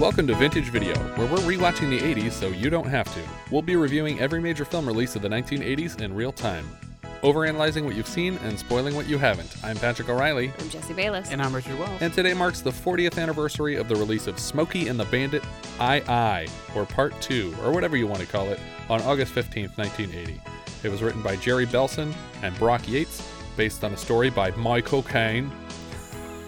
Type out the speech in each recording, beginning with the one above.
Welcome to Vintage Video, where we're rewatching the 80s so you don't have to. We'll be reviewing every major film release of the 1980s in real time, overanalyzing what you've seen and spoiling what you haven't. I'm Patrick O'Reilly, I'm Jesse Bayless. And I'm Richard Wells. and today marks the 40th anniversary of the release of Smokey and the Bandit I I, or Part 2, or whatever you want to call it, on August 15th, 1980. It was written by Jerry Belson and Brock Yates, based on a story by Michael Kane,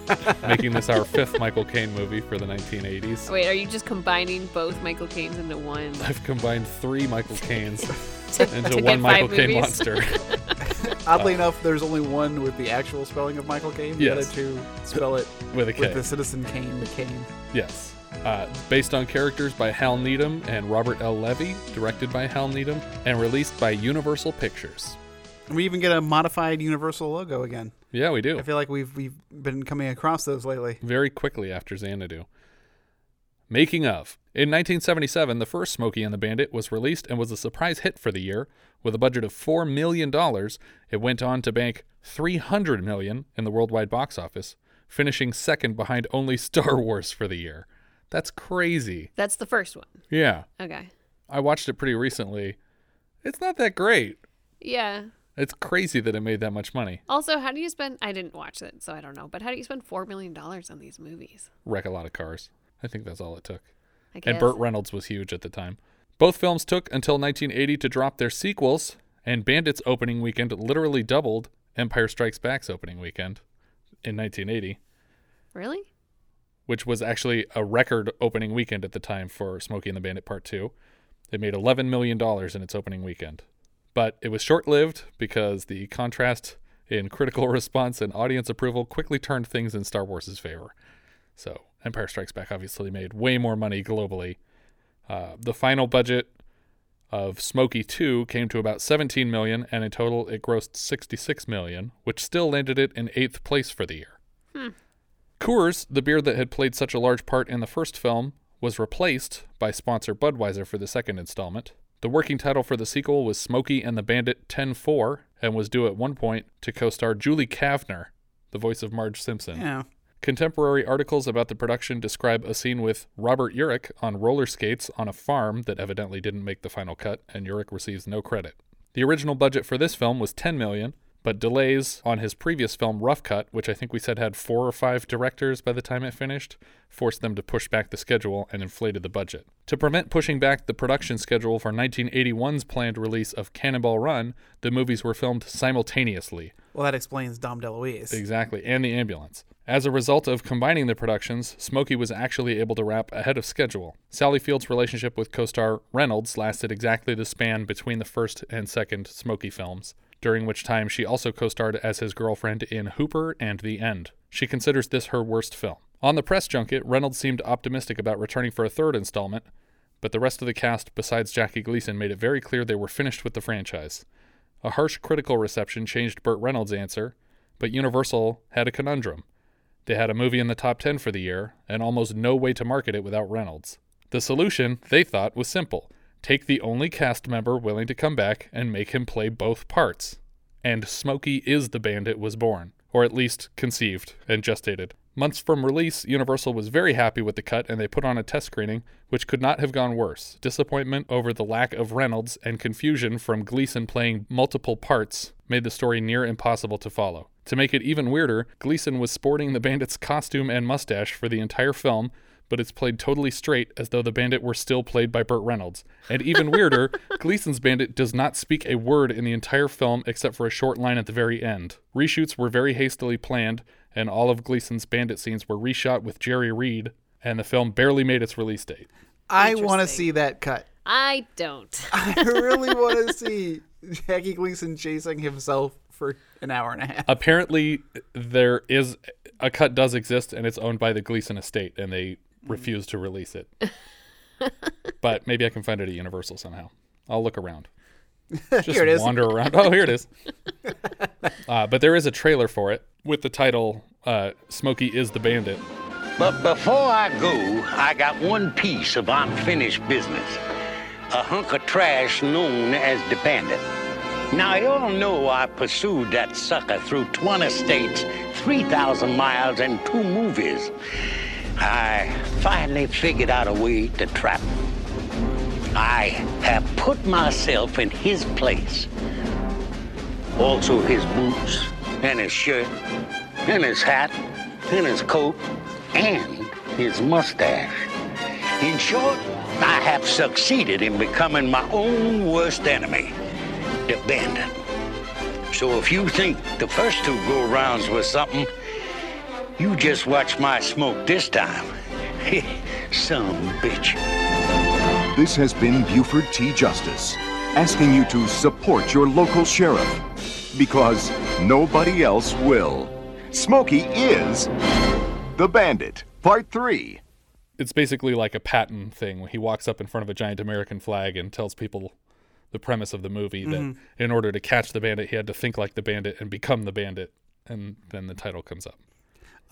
making this our fifth Michael Caine movie for the 1980s. Wait, are you just combining both Michael Caine's into one? I've combined three Michael Caines to, into to one Michael Caine movies? monster. Oddly enough, there's only one with the actual spelling of Michael Caine. The Yes. other two spell it With a K. with the Citizen Kane the McCain. Yes. Uh, based on characters by Hal Needham and Robert L. Levy, directed by Hal Needham, and released by Universal Pictures. And we even get a modified Universal logo again. Yeah, we do. I feel like we've we've been coming across those lately. Very quickly after Xanadu. Making of. In 1977, the first Smokey and the Bandit was released and was a surprise hit for the year. With a budget of $4 million, it went on to bank 300 million in the worldwide box office, finishing second behind only Star Wars for the year. That's crazy. That's the first one. Yeah. Okay. I watched it pretty recently. It's not that great. Yeah. It's crazy that it made that much money. Also, how do you spend? I didn't watch it, so I don't know. But how do you spend four million dollars on these movies? Wreck a lot of cars. I think that's all it took. And Burt Reynolds was huge at the time. Both films took until 1980 to drop their sequels, and Bandit's opening weekend literally doubled Empire Strikes Back's opening weekend in 1980, really? which was actually a record opening weekend at the time for Smokey and the Bandit Part 2. It made $11 million in its opening weekend. But it was short lived because the contrast in critical response and audience approval quickly turned things in Star Wars' favor. So Empire Strikes Back obviously made way more money globally. Uh, the final budget of Smokey 2 came to about 17 million, and in total it grossed 66 million, which still landed it in eighth place for the year. Coors, the beer that had played such a large part in the first film, was replaced by sponsor Budweiser for the second installment. The working title for the sequel was Smokey and the Bandit 10 4 and was due at one point to co star Julie Kavner, the voice of Marge Simpson. Yeah. Contemporary articles about the production describe a scene with Robert Urich on roller skates on a farm that evidently didn't make the final cut, and Urich receives no credit. The original budget for this film was 10 million, but delays on his previous film Rough Cut, which I think we said had four or five directors by the time it finished, forced them to push back the schedule and inflated the budget. To prevent pushing back the production schedule for 1981's planned release of Cannonball Run, the movies were filmed simultaneously. Well, that explains Dom DeLuise. Exactly, and the ambulance. As a result of combining the productions, Smokey was actually able to wrap ahead of schedule. Sally Field's relationship with co star Reynolds lasted exactly the span between the first and second Smokey films, during which time she also co starred as his girlfriend in Hooper and The End. She considers this her worst film. On the press junket, Reynolds seemed optimistic about returning for a third installment, but the rest of the cast, besides Jackie Gleason, made it very clear they were finished with the franchise. A harsh critical reception changed Burt Reynolds' answer, but Universal had a conundrum. They had a movie in the top 10 for the year, and almost no way to market it without Reynolds. The solution, they thought, was simple take the only cast member willing to come back and make him play both parts. And Smokey is the Bandit was born, or at least conceived and gestated. Months from release, Universal was very happy with the cut and they put on a test screening, which could not have gone worse. Disappointment over the lack of Reynolds and confusion from Gleason playing multiple parts made the story near impossible to follow. To make it even weirder, Gleason was sporting the bandit's costume and mustache for the entire film, but it's played totally straight as though the bandit were still played by Burt Reynolds. And even weirder, Gleason's bandit does not speak a word in the entire film except for a short line at the very end. Reshoots were very hastily planned, and all of Gleason's bandit scenes were reshot with Jerry Reed, and the film barely made its release date. I want to see that cut. I don't. I really want to see Jackie Gleason chasing himself for an hour and a half. Apparently, there is a cut does exist, and it's owned by the Gleason estate, and they refuse to release it. but maybe I can find it at Universal somehow. I'll look around. Just Here it is. wander around. Oh, here it is. uh, but there is a trailer for it with the title uh, "Smokey is the Bandit." But before I go, I got one piece of unfinished business. A hunk of trash known as the Bandit. Now, you all know I pursued that sucker through 20 states, 3,000 miles, and two movies. I finally figured out a way to trap him. I have put myself in his place. Also his boots, and his shirt, and his hat, and his coat, and his mustache. In short, I have succeeded in becoming my own worst enemy, the bandit. So if you think the first two go rounds was something, you just watch my smoke this time. Some bitch. This has been Buford T. Justice, asking you to support your local sheriff. Because nobody else will. Smokey is the Bandit, Part 3. It's basically like a Patton thing when he walks up in front of a giant American flag and tells people the premise of the movie that Mhm. in order to catch the bandit, he had to think like the bandit and become the bandit, and then the title comes up.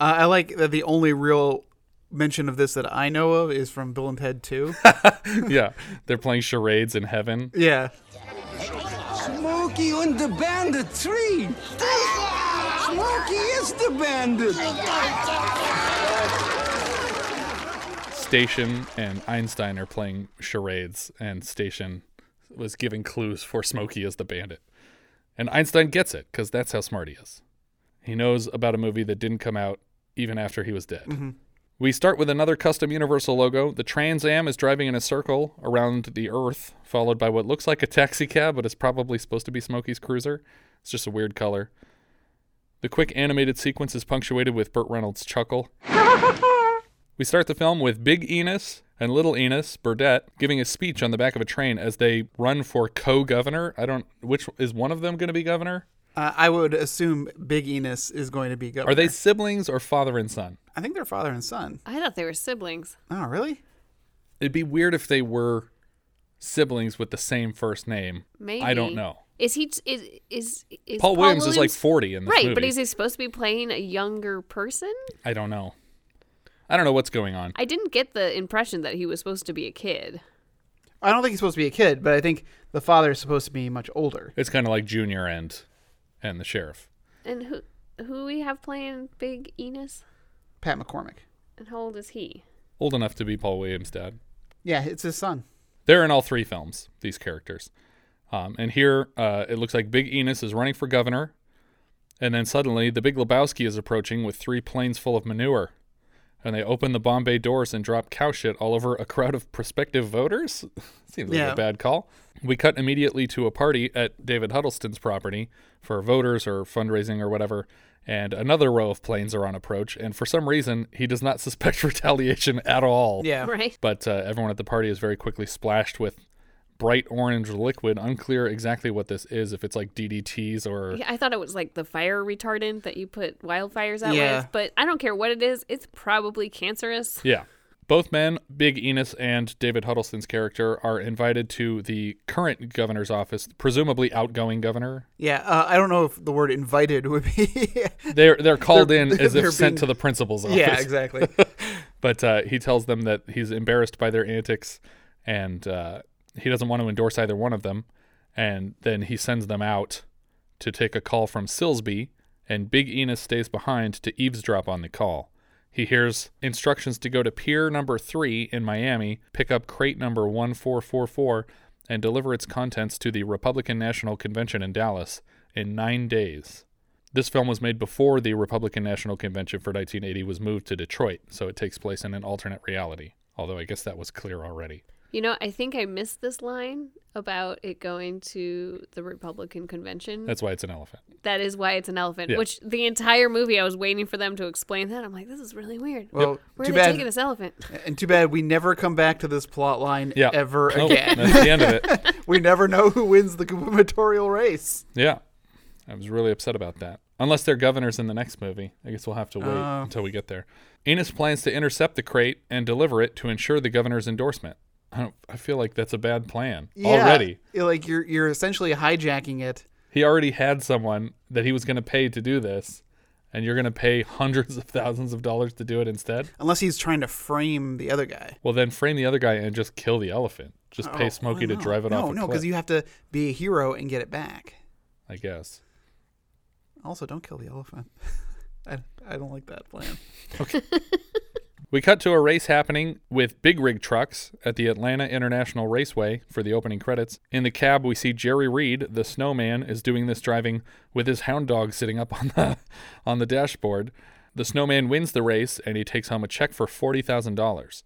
Uh, I like that the only real mention of this that I know of is from Bill and Ted 2. yeah, they're playing charades in heaven. yeah. Smokey and the Bandit 3! Smokey is the Bandit! Station and Einstein are playing charades, and Station was giving clues for Smokey as the bandit. And Einstein gets it because that's how smart he is. He knows about a movie that didn't come out even after he was dead. Mhm. We start with another custom Universal logo. The Trans Am is driving in a circle around the Earth, followed by what looks like a taxi cab, but is probably supposed to be Smokey's cruiser. It's just a weird color. The quick animated sequence is punctuated with Burt Reynolds' chuckle. We start the film with Big Enos and Little Enos Burdett giving a speech on the back of a train as they run for co-governor. I don't which is one of them going to be governor? Uh, I would assume Big Enos is going to be governor. Are they siblings or father and son? I think they're father and son. I thought they were siblings. Oh, really? It'd be weird if they were siblings with the same first name. Maybe I don't know. Is he is is, is Paul Williams is like 40 in this right? But is he supposed to be playing a younger person? I don't know. I don't know what's going on. I didn't get the impression that he was supposed to be a kid. I don't think he's supposed to be a kid, but I think the father is supposed to be much older. It's kind of like Junior and and the sheriff. And who who we have playing Big Enos? Pat McCormick. And how old is he? Old enough to be Paul Williams' dad. Yeah, it's his son. They're in all three films, these characters. Um, and here uh, it looks like Big Enos is running for governor. And then suddenly the Big Lebowski is approaching with three planes full of manure. And they open the bomb bay doors and drop cow shit all over a crowd of prospective voters. Seems like Yeah. a bad call. We cut immediately to a party at David Huddleston's property for voters or fundraising or whatever. And another row of planes are on approach. And for some reason, he does not suspect retaliation at all. Yeah. Right. But uh, everyone at the party is very quickly splashed with bright orange liquid. Unclear exactly what this is, if it's like DDTs or. Yeah, I thought it was like the fire retardant that you put wildfires out Yeah. with, but I don't care what it is. It's probably cancerous. Yeah. Both men, Big Enos and David Huddleston's character, are invited to the current governor's office, presumably outgoing governor. Yeah, uh, I don't know if the word invited would be. They're they're called They're- in as they're if sent being- to the principal's office. Yeah, exactly. but uh, he tells them that he's embarrassed by their antics, and uh, he doesn't want to endorse either one of them. And then he sends them out to take a call from Silsby, and Big Enos stays behind to eavesdrop on the call. He hears instructions to go to Pier Number Three in Miami, pick up crate number one four four four, and deliver its contents to the Republican National Convention in Dallas in nine days. This film was made before the Republican National Convention for 1980 was moved to Detroit, so it takes place in an alternate reality. Although I guess that was clear already. You know, I think I missed this line about it going to the Republican convention. That's why it's an elephant. That is why it's an elephant. Yeah. Which the entire movie, I was waiting for them to explain that. I'm like, this is really weird. Well, Where too are they bad. taking this elephant? And too bad we never come back to this plot line Yeah. ever Nope, again. that's the end of it. we never know who wins the gubernatorial race. Yeah. I was really upset about that. Unless they're governors in the next movie. I guess we'll have to wait Oh. until we get there. Enos plans to intercept the crate and deliver it to ensure the governor's endorsement. I don't. I feel like that's a bad plan Yeah, already. Like you're you're essentially hijacking it. He already had someone that he was going to pay to do this, and you're going to pay hundreds of thousands of dollars to do it instead. Unless he's trying to frame the other guy. Well, then frame the other guy and just kill the elephant. Just Oh, pay Smokey to drive it no, off. a No, because you have to be a hero and get it back. I guess. Also, don't kill the elephant. I, I don't like that plan. We cut to a race happening with big rig trucks at the Atlanta International Raceway for the opening credits. In the cab, we see Jerry Reed, the snowman, is doing this driving with his hound dog sitting up on the on the dashboard. The snowman wins the race and he takes home a check for forty thousand dollars.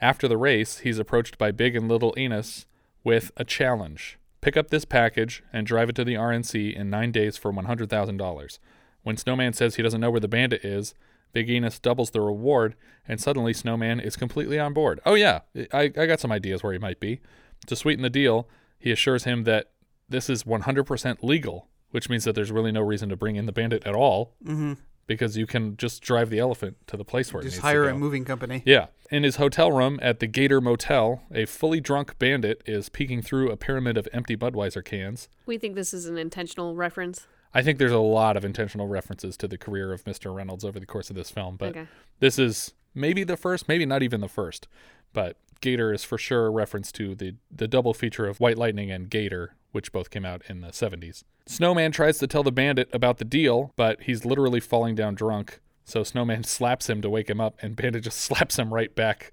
After the race, he's approached by Big and Little Enos with a challenge. Pick up this package and drive it to the RNC in nine days for $100,000. When Snowman says he doesn't know where the bandit is, Big Enos doubles the reward, and suddenly Snowman is completely on board. Oh, yeah, I, I got some ideas where he might be. To sweeten the deal, he assures him that this is 100% legal, which means that there's really no reason to bring in the bandit at all Mhm. because you can just drive the elephant to the place where it Just needs hire to a moving company. Yeah. In his hotel room at the Gator Motel, a fully drunk bandit is peeking through a pyramid of empty Budweiser cans. We think this is an intentional reference. I think there's a lot of intentional references to the career of Mr. Reynolds over the course of this film, but Okay. this is maybe the first, maybe not even the first, but Gator is for sure a reference to the, the double feature of White Lightning and Gator, which both came out in the 70s. Snowman tries to tell the bandit about the deal, but he's literally falling down drunk. So Snowman slaps him to wake him up, and Bandit just slaps him right back.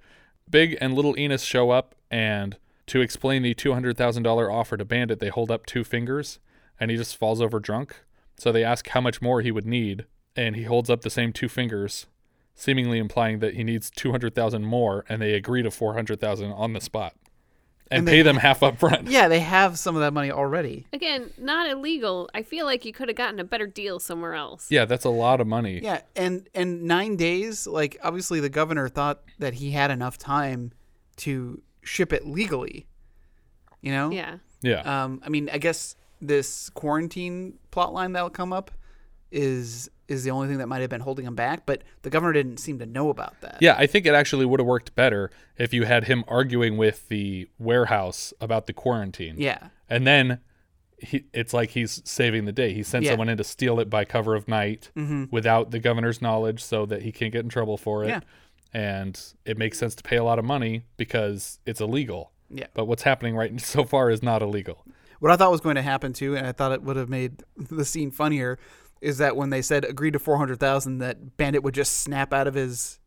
Big and Little Enos show up, and to explain the $200,000 offer to Bandit, they hold up two fingers, and he just falls over drunk. So they ask how much more he would need, and he holds up the same two fingers, seemingly implying that he needs 200,000 more, and they agree to 400,000 on the spot. And, And they pay them half up front. Yeah, they have some of that money already. Again, not illegal. I feel like you could have gotten a better deal somewhere else. Yeah, that's a lot of money. Yeah, and and nine days. Like obviously, the governor thought that he had enough time to ship it legally. You know. Yeah. Yeah. Um, I mean, I guess this quarantine plot line that'll come up is is the only thing that might have been holding him back. But the governor didn't seem to know about that. Yeah, I think it actually would have worked better if you had him arguing with the warehouse about the quarantine. Yeah. And then he, it's like he's saving the day. He sent Yeah. someone in to steal it by cover of night Mhm. without the governor's knowledge so that he can't get in trouble for it. Yeah. And it makes sense to pay a lot of money because it's illegal. Yeah. But what's happening right so far is not illegal. What I thought was going to happen too, and I thought it would have made the scene funnier, is that when they said agreed to four hundred thousand, that Bandit would just snap out of his.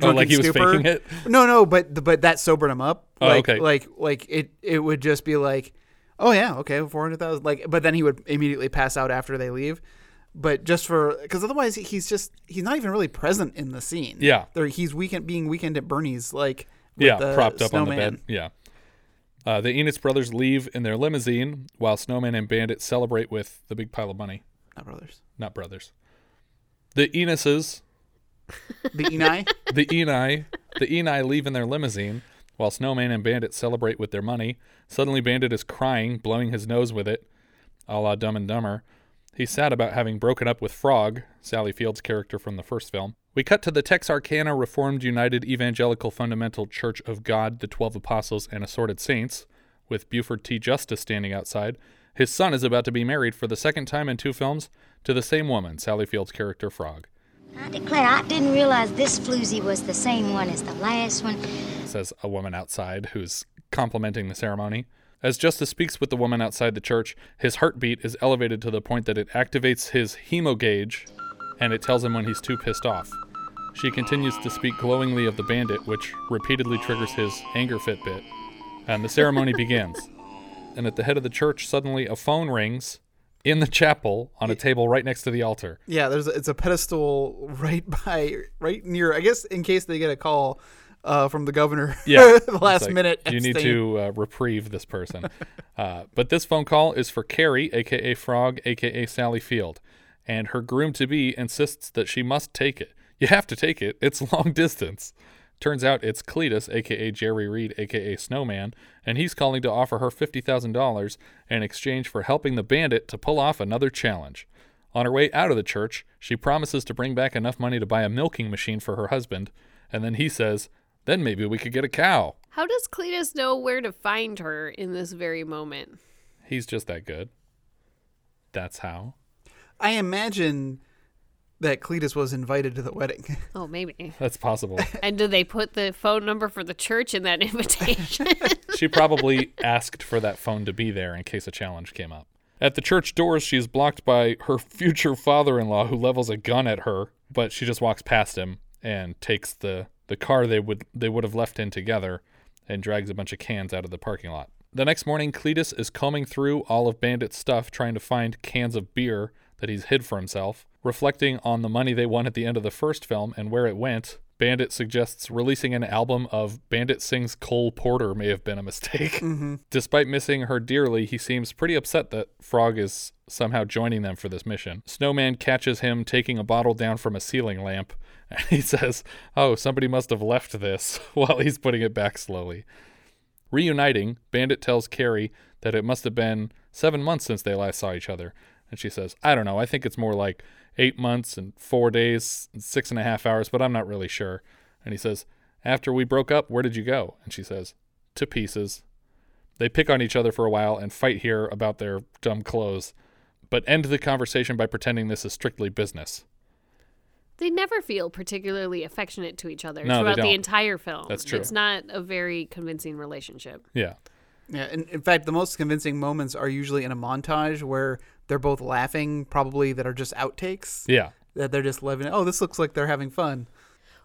Oh, like he was stupor. faking it? No, no, but but that sobered him up. Oh, like, okay. Like like it it would just be like, oh yeah, okay, four hundred thousand. Like, but then he would immediately pass out after they leave. But just for because otherwise he's just he's not even really present in the scene. Yeah. there he's weekend being weekend at Bernie's like Yeah, propped up on the bed. Yeah. Uh, the Enos brothers leave in their limousine while Snowman and Bandit celebrate with the big pile of money. Not brothers. Not brothers. The Enoses, The Eni? the Eni. the Eni leave in their limousine while Snowman and Bandit celebrate with their money. Suddenly, Bandit is crying, blowing his nose with it, a la Dumb and Dumber. He's sad about having broken up with Frog, Sally Field's character from the first film. We cut to the Texarkana Reformed United Evangelical Fundamental Church of God, the Twelve Apostles, and Assorted Saints, with Buford T. Justice standing outside. His son is about to be married for the second time in two films to the same woman, Sally Field's character Frog. I declare, I didn't realize this floozy was the same one as the last one. says a woman outside who's complimenting the ceremony. As Justice speaks with the woman outside the church, his heartbeat is elevated to the point that it activates his hemogauge and it tells him when he's too pissed off. She continues to speak glowingly of the bandit, which repeatedly triggers his anger Fitbit, and the ceremony begins. And at the head of the church, suddenly a phone rings in the chapel on a table right next to the altar. Yeah, there's a, it's a pedestal right by right near. I guess in case they get a call uh, from the governor. Yeah, the last like, minute. You need to uh, reprieve this person. uh, but this phone call is for Carrie, aka Frog, aka Sally Field, and her groom to be insists that she must take it. You have to take it. It's long distance. Turns out it's Cletus, aka Jerry Reed, aka Snowman, and he's calling to offer her $50,000 in exchange for helping the bandit to pull off another challenge. On her way out of the church, she promises to bring back enough money to buy a milking machine for her husband, and then he says, Then maybe we could get a cow. How does Cletus know where to find her in this very moment? He's just that good. That's how. I imagine that Cletus was invited to the wedding. Oh, maybe. That's possible. And did they put the phone number for the church in that invitation? she probably asked for that phone to be there in case a challenge came up. At the church doors, she is blocked by her future father in law who levels a gun at her, but she just walks past him and takes the, the car they would they would have left in together and drags a bunch of cans out of the parking lot. The next morning, Cletus is combing through all of Bandit's stuff trying to find cans of beer that he's hid for himself. Reflecting on the money they won at the end of the first film and where it went, Bandit suggests releasing an album of Bandit Sings Cole Porter may have been a mistake. Mm-hmm. Despite missing her dearly, he seems pretty upset that Frog is somehow joining them for this mission. Snowman catches him taking a bottle down from a ceiling lamp, and he says, Oh, somebody must have left this, while he's putting it back slowly. Reuniting, Bandit tells Carrie that it must have been seven months since they last saw each other. And she says, I don't know, I think it's more like eight months and four days and six and a half hours, but I'm not really sure. And he says, After we broke up, where did you go? And she says, To pieces. They pick on each other for a while and fight here about their dumb clothes, but end the conversation by pretending this is strictly business. they never feel particularly affectionate to each other No, throughout the entire film. That's true. It's not a very convincing relationship. Yeah. Yeah, and in fact, the most convincing moments are usually in a montage where they're both laughing, probably that are just outtakes. Yeah. That they're just living. Oh, this looks like they're having fun.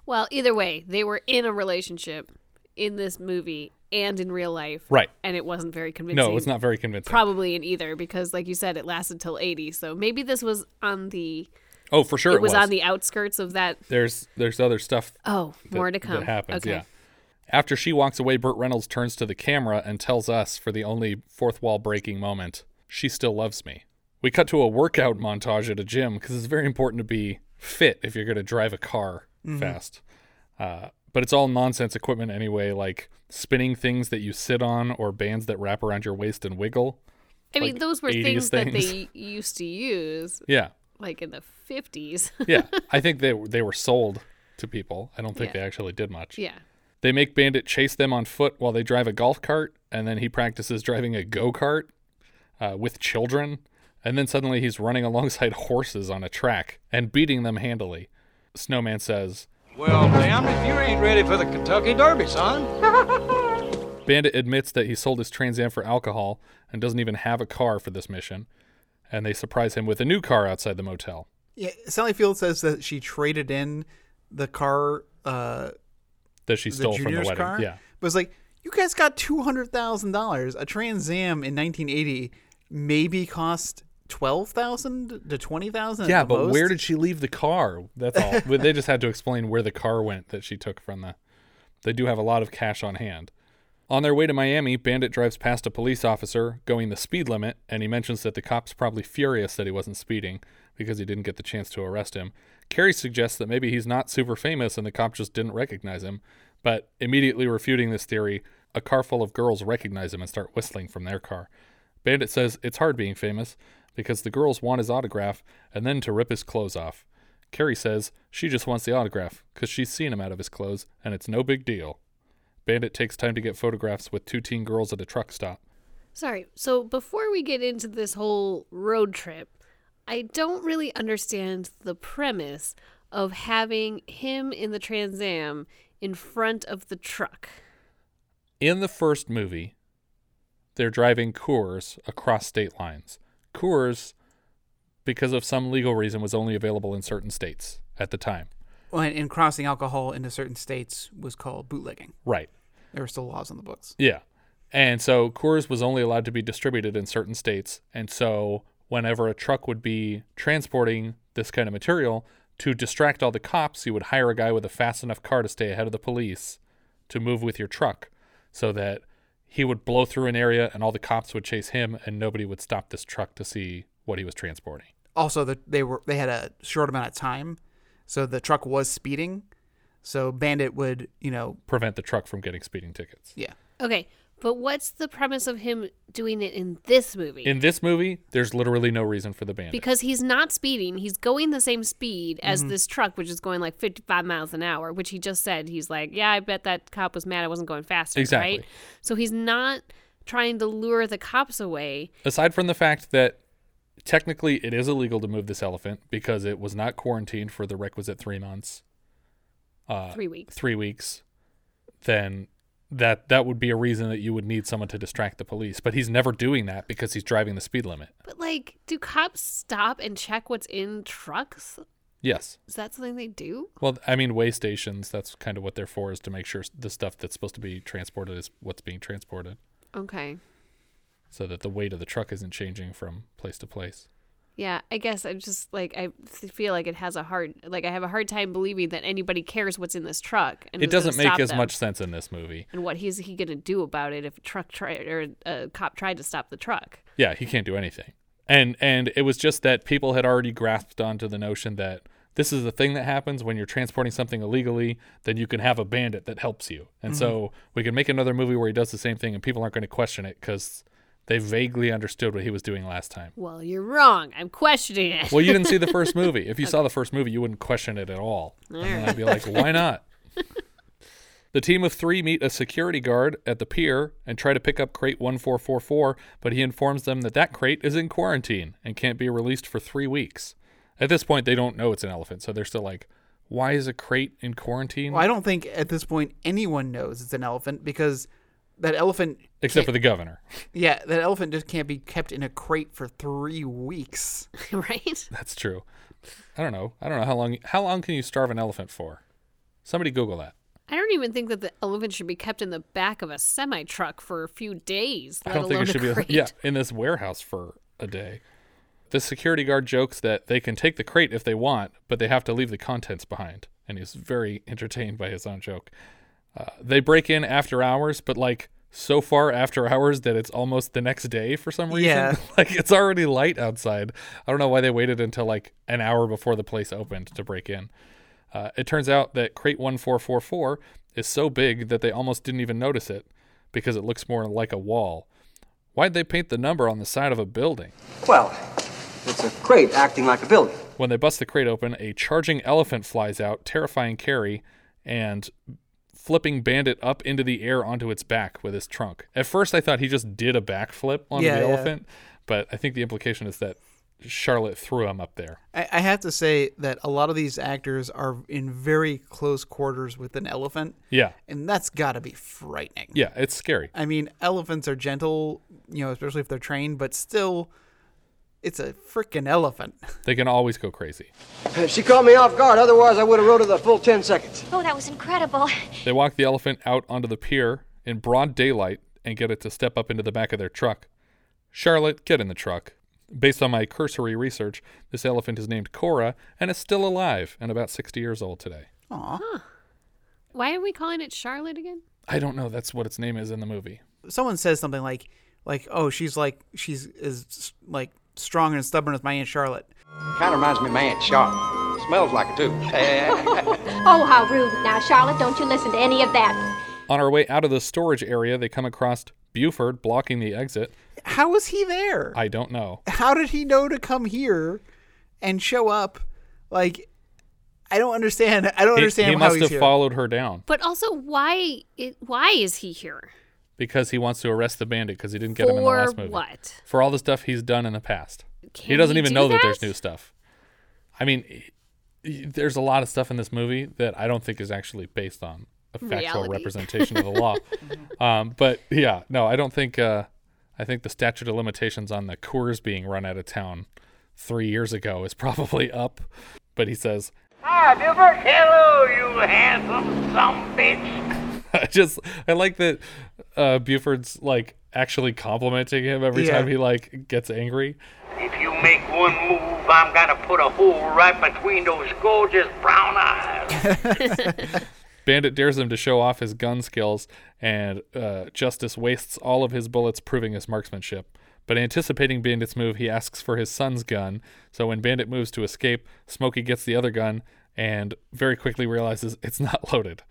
Well, either way, they were in a relationship in this movie and in real life. Right. And it wasn't very convincing. No, it's not very convincing. Probably in either because, like you said, it lasted till 80. So maybe this was on the. Oh, for sure It it was, was. on the outskirts of that. There's there's other stuff Oh, that- more to come. That happens, Okay. yeah. After she walks away, Burt Reynolds turns to the camera and tells us, for the only fourth wall breaking moment, she still loves me. We cut to a workout montage at a gym because it's very important to be fit if you're going to drive a car Mhm. fast. Uh, but it's all nonsense equipment anyway, like spinning things that you sit on or bands that wrap around your waist and wiggle. I mean, those were 80s things, that they used to use. Yeah. Like in the 50s. yeah, I think they they were sold to people. I don't think Yeah. they actually did much. Yeah. They make Bandit chase them on foot while they drive a golf cart, and then he practices driving a go kart uh, with children. And then suddenly he's running alongside horses on a track and beating them handily. Snowman says, Well, damn if you ain't ready for the Kentucky Derby, son. Bandit admits that he sold his Trans Am for alcohol and doesn't even have a car for this mission. And they surprise him with a new car outside the motel. Yeah, Sally Field says that she traded in the car uh, That she the stole from the wedding. car. Yeah. but it's like you guys got two hundred thousand dollars. A Trans Am in 1980 maybe cost twelve thousand to twenty thousand. Yeah, but where did she leave the car? That's all. They just had to explain where the car went that she took from the. They do have a lot of cash on hand. On their way to Miami, Bandit drives past a police officer going the speed limit, and he mentions that the cop's probably furious that he wasn't speeding because he didn't get the chance to arrest him. Carrie suggests that maybe he's not super famous and the cop just didn't recognize him, but immediately refuting this theory, a car full of girls recognize him and start whistling from their car. Bandit says it's hard being famous because the girls want his autograph and then to rip his clothes off. Carrie says she just wants the autograph because she's seen him out of his clothes and it's no big deal. Bandit takes time to get photographs with two teen girls at a truck stop. Sorry. So before we get into this whole road trip, I don't really understand the premise of having him in the Trans Am in front of the truck. In the first movie, they're driving Coors across state lines. Coors, because of some legal reason, was only available in certain states at the time. Well, and, and crossing alcohol into certain states was called bootlegging. Right. There were still laws on the books. Yeah. And so Coors was only allowed to be distributed in certain states. And so whenever a truck would be transporting this kind of material, to distract all the cops, you would hire a guy with a fast enough car to stay ahead of the police to move with your truck so that he would blow through an area and all the cops would chase him and nobody would stop this truck to see what he was transporting. Also, that they were they had a short amount of time, so the truck was speeding. So Bandit would, you know, Prevent the truck from getting speeding tickets. yeah. Okay, But what's the premise of him doing it in this movie? In this movie, there's literally no reason for the bandit. because he's not speeding. He's going the same speed as Mhm. this truck, which is going like 55 miles an hour, which he just said. He's like, yeah, I bet that cop was mad I wasn't going faster. Exactly. Right? So he's not trying to lure the cops away. Aside from the fact that technically it is illegal to move this elephant because it was not quarantined for the requisite three months, uh, Three weeks. three weeks, then that that would be a reason that you would need someone to distract the police. But he's never doing that because he's driving the speed limit. But like, do cops stop and check what's in trucks? Yes. Is that something they do? Well, I mean, weigh stations. That's kind of what they're for, is to make sure the stuff that's supposed to be transported is what's being transported, Okay. so that the weight of the truck isn't changing from place to place. Yeah, I guess I'm just like I feel like it has a hard like I have a hard time believing that anybody cares what's in this truck. And it is doesn't make as them. much sense in this movie. And what he's he gonna do about it if a truck tried or a cop tried to stop the truck? Yeah, he can't do anything. And and it was just that people had already grasped onto the notion that this is the thing that happens when you're transporting something illegally, then you can have a bandit that helps you. And mm-hmm. so we can make another movie where he does the same thing and people aren't going to question it cuz they vaguely understood what he was doing last time. Well, you're wrong. I'm questioning it. Well, you didn't see the first movie. If you saw the first movie, you wouldn't question it at all. And I'd be like, why not? The team of three meet a security guard at the pier and try to pick up crate 1444, but he informs them that that crate is in quarantine and can't be released for three weeks. At this point, they don't know it's an elephant, so they're still like, why is a crate in quarantine? Well, I don't think at this point anyone knows it's an elephant because that elephant. Except for the governor. Yeah, that elephant just can't be kept in a crate for three weeks. right? That's true. I don't know. I don't know how long. How long can you starve an elephant for? Somebody Google that. I don't even think that the elephant should be kept in the back of a semi truck for a few days. I don't think it should a be. Yeah, in this warehouse for a day. The security guard jokes that they can take the crate if they want, but they have to leave the contents behind, and he's very entertained by his own joke. Uh, they break in after hours, but like so far after hours that it's almost the next day for some reason. Yeah. like it's already light outside. I don't know why they waited until like an hour before the place opened to break in. Uh, it turns out that crate 1444 is so big that they almost didn't even notice it because it looks more like a wall. Why'd they paint the number on the side of a building? Well, it's a crate acting like a building. When they bust the crate open, a charging elephant flies out, terrifying Carrie, and flipping Bandit up into the air onto its back with his trunk. At first, I thought he just did a backflip onto Yeah, the yeah. elephant, but I think the implication is that Charlotte threw him up there. I, I have to say that a lot of these actors are in very close quarters with an elephant. Yeah. And that's got to be frightening. Yeah, it's scary. I mean, elephants are gentle, you know, especially if they're trained, but still, it's a freaking elephant. They can always go crazy. She caught me off guard, otherwise I would have rode her the full 10 seconds. Oh, that was incredible. They walk the elephant out onto the pier in broad daylight and get it to step up into the back of their truck. Charlotte, get in the truck. Based on my cursory research, this elephant is named Cora and is still alive and about 60 years old today. Aw. Why are we calling it Charlotte again? I don't know. That's what its name is in the movie. Someone says something like, like, oh, she's like, she's is like strong and stubborn as my Aunt Charlotte. Kind of reminds me of my Aunt Charlotte. Smells like it, too. Oh, how rude. Now, Charlotte, don't you listen to any of that. On our way out of the storage area, they come across Buford blocking the exit. How was he there? I don't know. How did he know to come here and show up? Like, I don't understand. I don't He, understand he how must he's have here. folled her down But also, why? Why is he here? Because he wants to arrest the bandit because he didn't get him in the last movie. what? For all the stuff he's done in the past. he doesn't he even do know that? there's new stuff. I mean, he- he- there's a lot of stuff in this movie that I don't think is actually based on a factual Reality. representation of the law. um, but yeah, no, I don't think. Uh, I think the statute of limitations on the Coors being run out of town three years ago is probably up. But he says, Hi, Buford. Hello, you handsome some bitch. I just I like that uh, Buford's like actually complimenting him every Yeah. time he like gets angry. If you make one move, I'm gonna put a hole right between those gorgeous brown eyes. Bandit dares him to show off his gun skills, and uh, Justice wastes all of his bullets, proving his marksmanship. But anticipating Bandit's move, he asks for his son's gun. So when Bandit moves to escape, Smokey gets the other gun and very quickly realizes it's not loaded.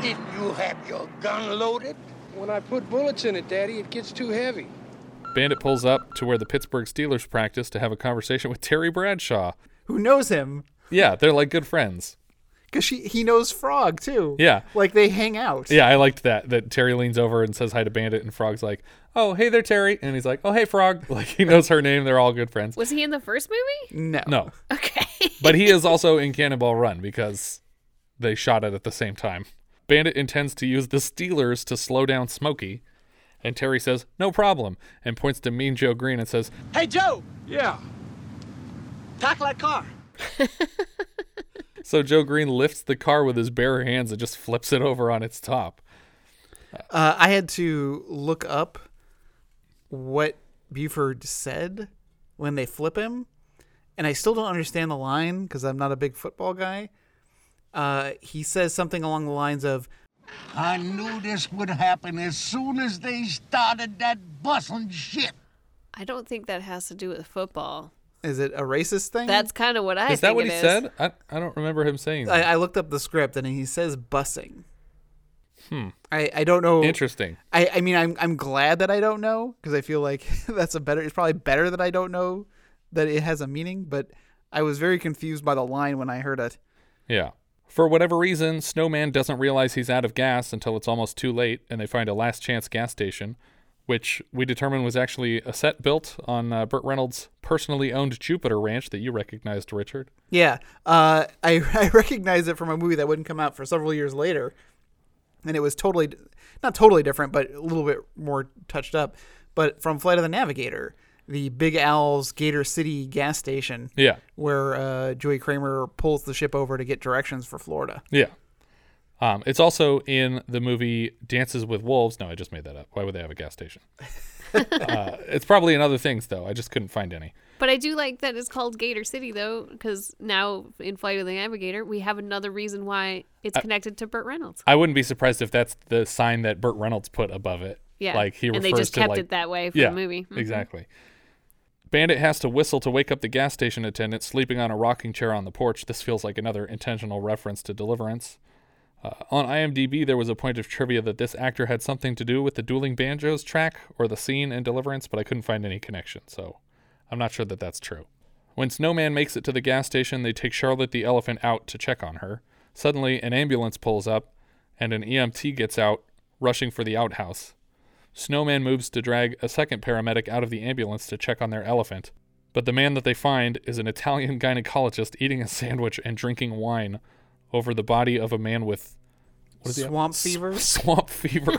Why didn't you have your gun loaded? When I put bullets in it, Daddy, it gets too heavy. Bandit pulls up to where the Pittsburgh Steelers practice to have a conversation with Terry Bradshaw. Who knows him? Yeah, they're like good friends. Because she he knows Frog too. Yeah. Like they hang out. Yeah, I liked that. That Terry leans over and says hi to Bandit, and Frog's like, "Oh, hey there, Terry," and he's like, "Oh, hey, Frog." Like he knows her name. They're all good friends. Was he in the first movie? No. No, Okay. but he is also in Cannonball Run because they shot it at the same time. Bandit intends to use the Steelers to slow down Smokey, and Terry says, "No problem," and points to Mean Joe Greene and says, Hey, Joe, Yeah. tackle that car. So Joe Greene lifts the car with his bare hands and just flips it over on its top. Uh, I had to look up what Buford said when they flip him, and I still don't understand the line because I'm not a big football guy. Uh, he says something along the lines of, I knew this would happen as soon as they started that bussin' shit. I don't think that has to do with football. "Is it a racist thing?" That's kind of what I is that what it he is. said? I, I don't remember him saying I, that. I looked up the script and he says bussing. Hmm. I, I don't know. Interesting. I, I mean, I'm I'm glad that I don't know because I feel like that's a better. It's probably better that I don't know that it has a meaning. But I was very confused by the line when I heard it. Yeah. For whatever reason, Snowman doesn't realize he's out of gas until it's almost too late, and they find a last chance gas station, which we determined was actually a set built on uh, Burt Reynolds' personally owned Jupiter Ranch that you recognized, Richard. Yeah, uh, I I recognize it from a movie that wouldn't come out for several years later, and it was totally not totally different, but a little bit more touched up. But from Flight of the Navigator, the Big Al's Gator City gas station. Yeah. where uh, Joey Cramer pulls the ship over to get directions for Florida. Yeah. Um, it's also in the movie Dances with Wolves. No, I just made that up. Why would they have a gas station? uh, it's probably in other things, though. I just couldn't find any. But I do like that it's called Gator City, though, because now in Flight of the Navigator, we have another reason why it's I- connected to Burt Reynolds. I wouldn't be surprised if that's the sign that Burt Reynolds put above it. Yeah, Like he and refers they just to kept like, it that way for the yeah, movie. Mhm. Exactly. Bandit has to whistle to wake up the gas station attendant sleeping on a rocking chair on the porch. This feels like another intentional reference to Deliverance. Uh, on IMDb, there was a point of trivia that this actor had something to do with the dueling banjos track or the scene in Deliverance, but I couldn't find any connection, so I'm not sure that that's true. When Snowman makes it to the gas station, they take Charlotte the elephant out to check on her. Suddenly, an ambulance pulls up, and an EMT gets out, rushing for the outhouse. Snowman moves to drag a second paramedic out of the ambulance to check on their elephant, but the man that they find is an Italian gynecologist eating a sandwich and drinking wine over the body of a man with what is he have? Swamp S- fever? Swamp fever.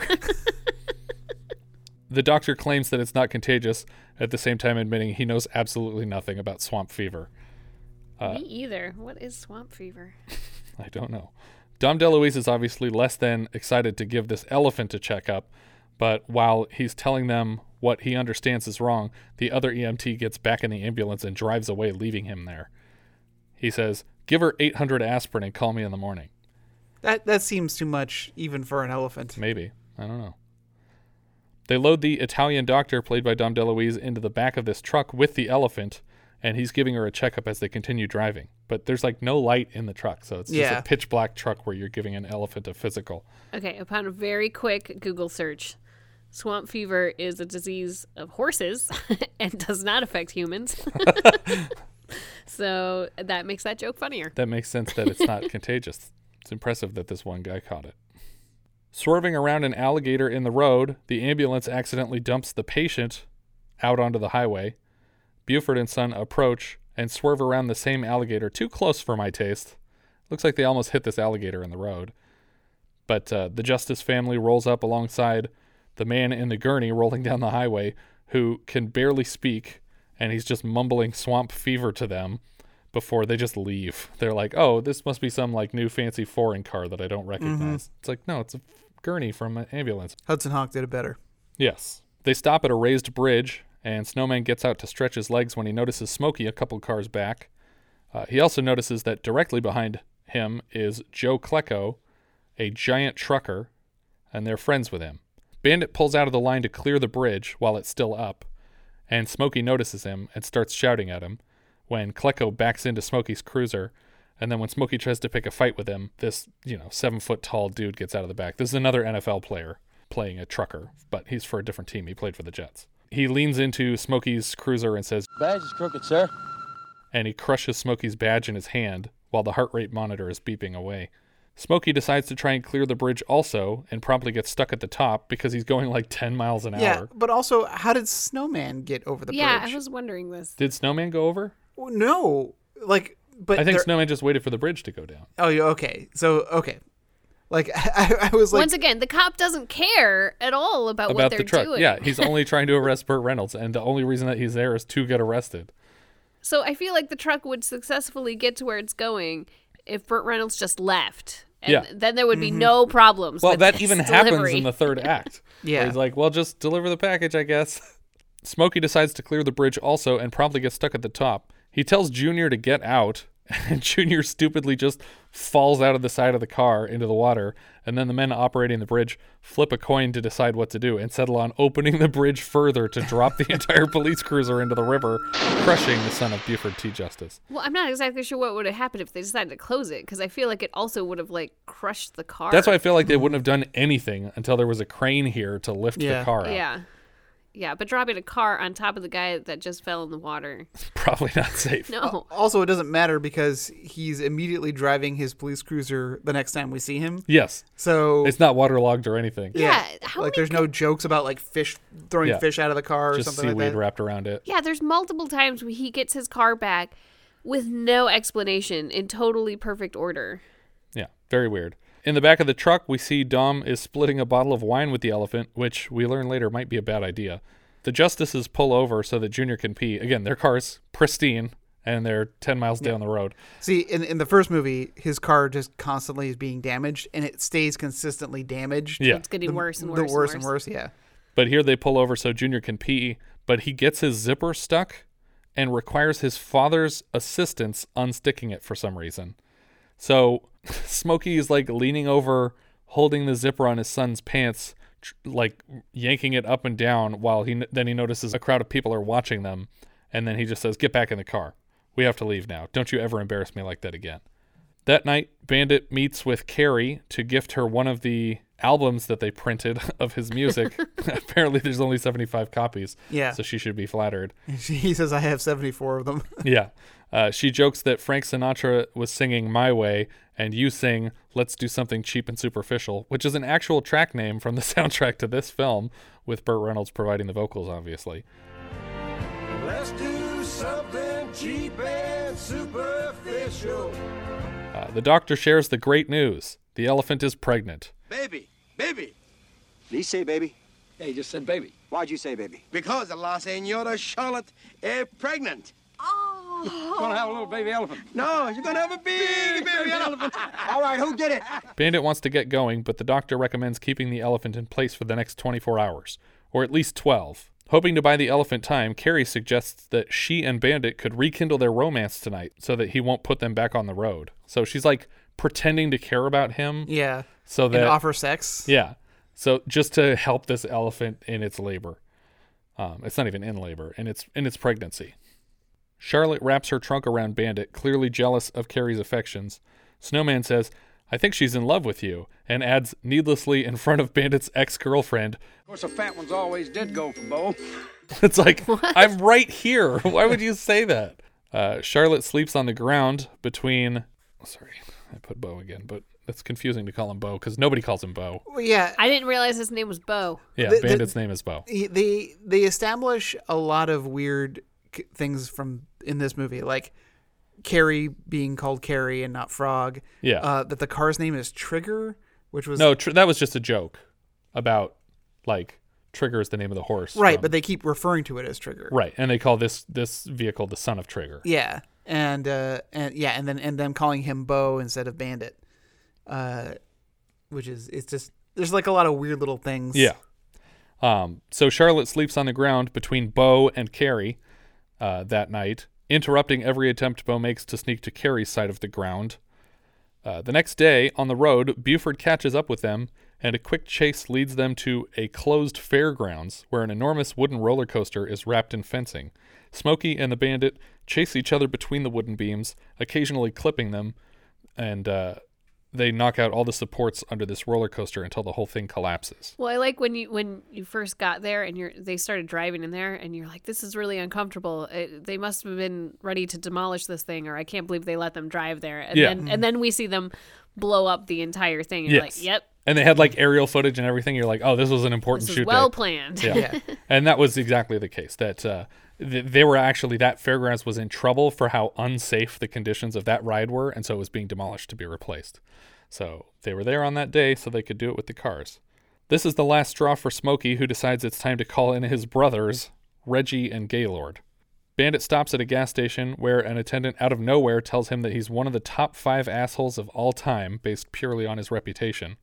the doctor claims that it's not contagious, at the same time admitting he knows absolutely nothing about swamp fever. Uh, Me either. What is swamp fever? I don't know. Dom DeLuise is obviously less than excited to give this elephant a checkup, but while he's telling them what he understands is wrong, the other EMT gets back in the ambulance and drives away, leaving him there. He says, Give her 800 aspirin and call me in the morning. That that seems too much, even for an elephant. Maybe. I don't know. They load the Italian doctor, played by Dom DeLuise, into the back of this truck with the elephant, and he's giving her a checkup as they continue driving. But there's like no light in the truck, so it's just a pitch black truck where you're giving an elephant a physical. Okay, upon a very quick Google search, swamp fever is a disease of horses and does not affect humans. so that makes that joke funnier. That makes sense that it's not contagious. It's impressive that this one guy caught it. Swerving around an alligator in the road, the ambulance accidentally dumps the patient out onto the highway. Buford and Son approach and swerve around the same alligator, too close for my taste. Looks like they almost hit this alligator in the road. But uh, the Justice family rolls up alongside the man in the gurney rolling down the highway who can barely speak, and he's just mumbling swamp fever to them before they just leave. They're like, "Oh, this must be some like new fancy foreign car that I don't recognize." It's like, "No, it's a gurney from an ambulance." Hudson Hawk did it better. Yes. They stop at a raised bridge, and Snowman gets out to stretch his legs when he notices Smokey a couple cars back. Uh, he also notices that directly behind him is Joe Klecko, a giant trucker, and they're friends with him. Bandit pulls out of the line to clear the bridge while it's still up, and Smokey notices him and starts shouting at him when Klecko backs into Smokey's cruiser. And then when Smokey tries to pick a fight with him, this, you know, seven foot tall dude gets out of the back. This is another NFL player playing a trucker, but he's for a different team. He played for the Jets. He leans into Smokey's cruiser and says, Badge is crooked, sir. and he crushes Smokey's badge in his hand while the heart rate monitor is beeping away. Smokey decides to try and clear the bridge also and promptly gets stuck at the top because he's going like 10 miles an Yeah, hour. but also, how did Snowman get over the yeah, bridge? I was wondering this. Did Snowman go over? Well, No, like, but I think there- Snowman just waited for the bridge to go down. Oh, yeah, okay. So okay, like I, I was like, Once again, the cop doesn't care at all about, what about they're the truck. doing. Yeah, he's only trying to arrest Burt Reynolds, and the only reason that he's there is to get arrested. So I feel like the truck would successfully get to where it's going if Burt Reynolds just left. And Yeah. then there would Mm-hmm. be no problems. Well, with that this even happens in the third act. Yeah. he's like, well, just deliver the package, I guess. Smokey decides to clear the bridge also and promptly gets stuck at the top. He tells Junior to get out, and Junior stupidly just falls out of the side of the car into the water. And then the men operating the bridge flip a coin to decide what to do and settle on opening the bridge further to drop the entire police cruiser into the river, crushing the son of Buford T. Justice. Well, I'm not exactly sure what would have happened if they decided to close it because I feel like it also would have like crushed the car. That's why I feel like they wouldn't have done anything until there was a crane here to lift Yeah. the car out. Yeah. Yeah, but dropping a car on top of the guy that just fell in the water. Probably not safe. No. also it doesn't matter because he's immediately driving his police cruiser the next time we see him. Yes. So It's not waterlogged or anything. Yeah, how like many there's no jokes about like fish throwing Yeah. fish out of the car or Just something like that. wrapped around it. Yeah, there's multiple times where he gets his car back with no explanation in totally perfect order. Yeah, very weird. In the back of the truck, we see Dom is splitting a bottle of wine with the elephant, which we learn later might be a bad idea. The justices pull over so that Junior can pee. Again, their car's pristine and they're 10 miles down the road. See, in in the first movie, his car just constantly is being damaged, and it stays consistently damaged. Yeah. It's getting The- worse and worse. the worse. worse and and worse. Yeah. But here they pull over so Junior can pee, but he gets his zipper stuck and requires his father's assistance unsticking it for some reason. So Smokey is like leaning over, holding the zipper on his son's pants, tr- like yanking it up and down while he then he notices a crowd of people are watching them and then he just says, "Get back in the car. We have to leave now. Don't you ever embarrass me like that again." That night, Bandit meets with Carrie to gift her one of the albums that they printed of his music. Apparently, there's only 75 copies. Yeah. So she should be flattered. He says, "I have seventy four of them." Yeah. Uh, she jokes that Frank Sinatra was singing My Way and you sing Let's Do Something Cheap and Superficial, which is an actual track name from the soundtrack to this film, with Burt Reynolds providing the vocals, obviously. Let's do something cheap and superficial. Uh, the doctor shares the great news the elephant is pregnant. Baby, baby. Did he say baby? Yeah, he just said baby. Why'd you say baby? Because the La Senora Charlotte is pregnant. Oh. Gonna have a little baby elephant. No, you're gonna have a big baby elephant. All right, who did it? Bandit wants to get going, but the doctor recommends keeping the elephant in place for the next 24 hours, or at least 12. Hoping to buy the elephant time, Carrie suggests that she and Bandit could rekindle their romance tonight so that he won't put them back on the road. So she's like pretending to care about him. Yeah. So And that offer sex. Yeah. So just to help this elephant in its labor. Um, it's not even in labor, in its in its pregnancy. Charlotte wraps her trunk around Bandit, clearly jealous of Carrie's affections. Snowman says, I think she's in love with you, and adds needlessly in front of Bandit's ex girlfriend. Of course, the fat ones always did go for Bo. It's like, I'm right here. Why would you say that? Uh, Charlotte sleeps on the ground between. Sorry, I put Bo again, but that's confusing to call him Bo because nobody calls him Bo. Well, yeah. I didn't realize his name was Bo. Yeah, The- the- Bandit's name is Bo. They they establish a lot of weird things from in this movie, like Carrie being called Carrie and not Frog. Yeah. Uh, that the car's name is Trigger, which was No, tr- that was just a joke about like Trigger is the name of the horse. right, from- but they keep referring to it as Trigger. right, and they call this this vehicle the son of Trigger. Yeah, and uh, and yeah, and then and them calling him Bo instead of Bandit, uh, which is it's just there's like a lot of weird little things. Yeah. Um, so Charlotte sleeps on the ground between Bo and Carrie uh, that night, interrupting every attempt Bo makes to sneak to Carrie's side of the ground. Uh, the next day, on the road, Buford catches up with them, and a quick chase leads them to a closed fairgrounds where an enormous wooden roller coaster is wrapped in fencing. Smokey and the bandit chase each other between the wooden beams, occasionally clipping them, and uh, they knock out all the supports under this roller coaster until the whole thing collapses. Well, I like when you when you first got there and you're they started driving in there and you're like, this is really uncomfortable. It, they must have been ready to demolish this thing, or I can't believe they let them drive there. And Yeah. then and then we see them blow up the entire thing. And you're Yes. like, yep, And they had like aerial footage and everything. You're like, oh, this was an important This is shoot. well day. planned. Yeah. Yeah. and that was exactly the case. That uh, th- they were actually that fairgrounds was in trouble for how unsafe the conditions of that ride were, and so it was being demolished to be replaced. So they were there on that day, so they could do it with the cars. This is the last straw for Smokey, who decides it's time to call in his brothers, Reggie and Gaylord. Bandit stops at a gas station where an attendant out of nowhere tells him that he's one of the top five assholes of all time based purely on his reputation.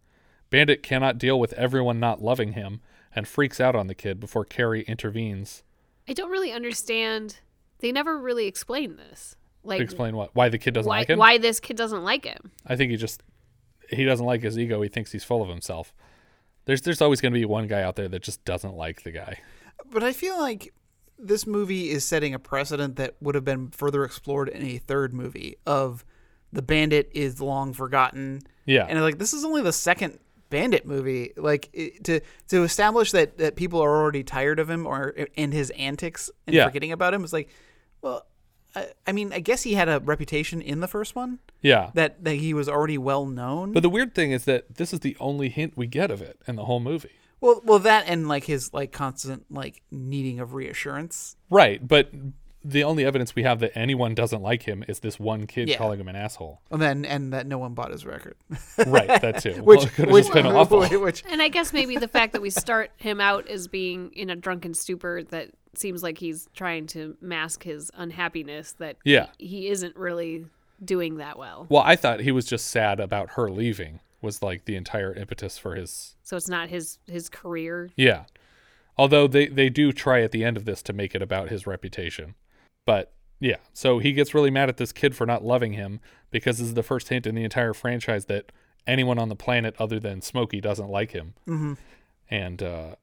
Bandit cannot deal with everyone not loving him and freaks out on the kid before Carrie intervenes. I don't really understand. They never really explain this. Like explain what? Why the kid doesn't why like him? why this kid doesn't like him. I think he just he doesn't like his ego. He thinks he's full of himself. There's there's always going to be one guy out there that just doesn't like the guy. But I feel like this movie is setting a precedent that would have been further explored in a third movie of the bandit is long forgotten. Yeah. And like this is only the second bandit movie like it, to to establish that that people are already tired of him or and his antics and Yeah. forgetting about him is like well I, I mean I guess he had a reputation in the first one Yeah. that that he was already well known But the weird thing is that this is the only hint we get of it in the whole movie. well well that and like his like constant like needing of reassurance Right, but the only evidence we have that anyone doesn't like him is this one kid Yeah. calling him an asshole. Oh, and then and that no one bought his record Right, that too. which Well, could've which, just been awful. which And I guess maybe the fact that we start him out as being in a drunken stupor that seems like he's trying to mask his unhappiness that Yeah. he, he isn't really doing that well. Well, I thought he was just sad about her leaving was like the entire impetus for his So it's not his his career. Yeah. Although they, they do try at the end of this to make it about his reputation. But yeah, so he gets really mad at this kid for not loving him because this is the first hint in the entire franchise that anyone on the planet other than Smokey doesn't like him. Mhm. And uh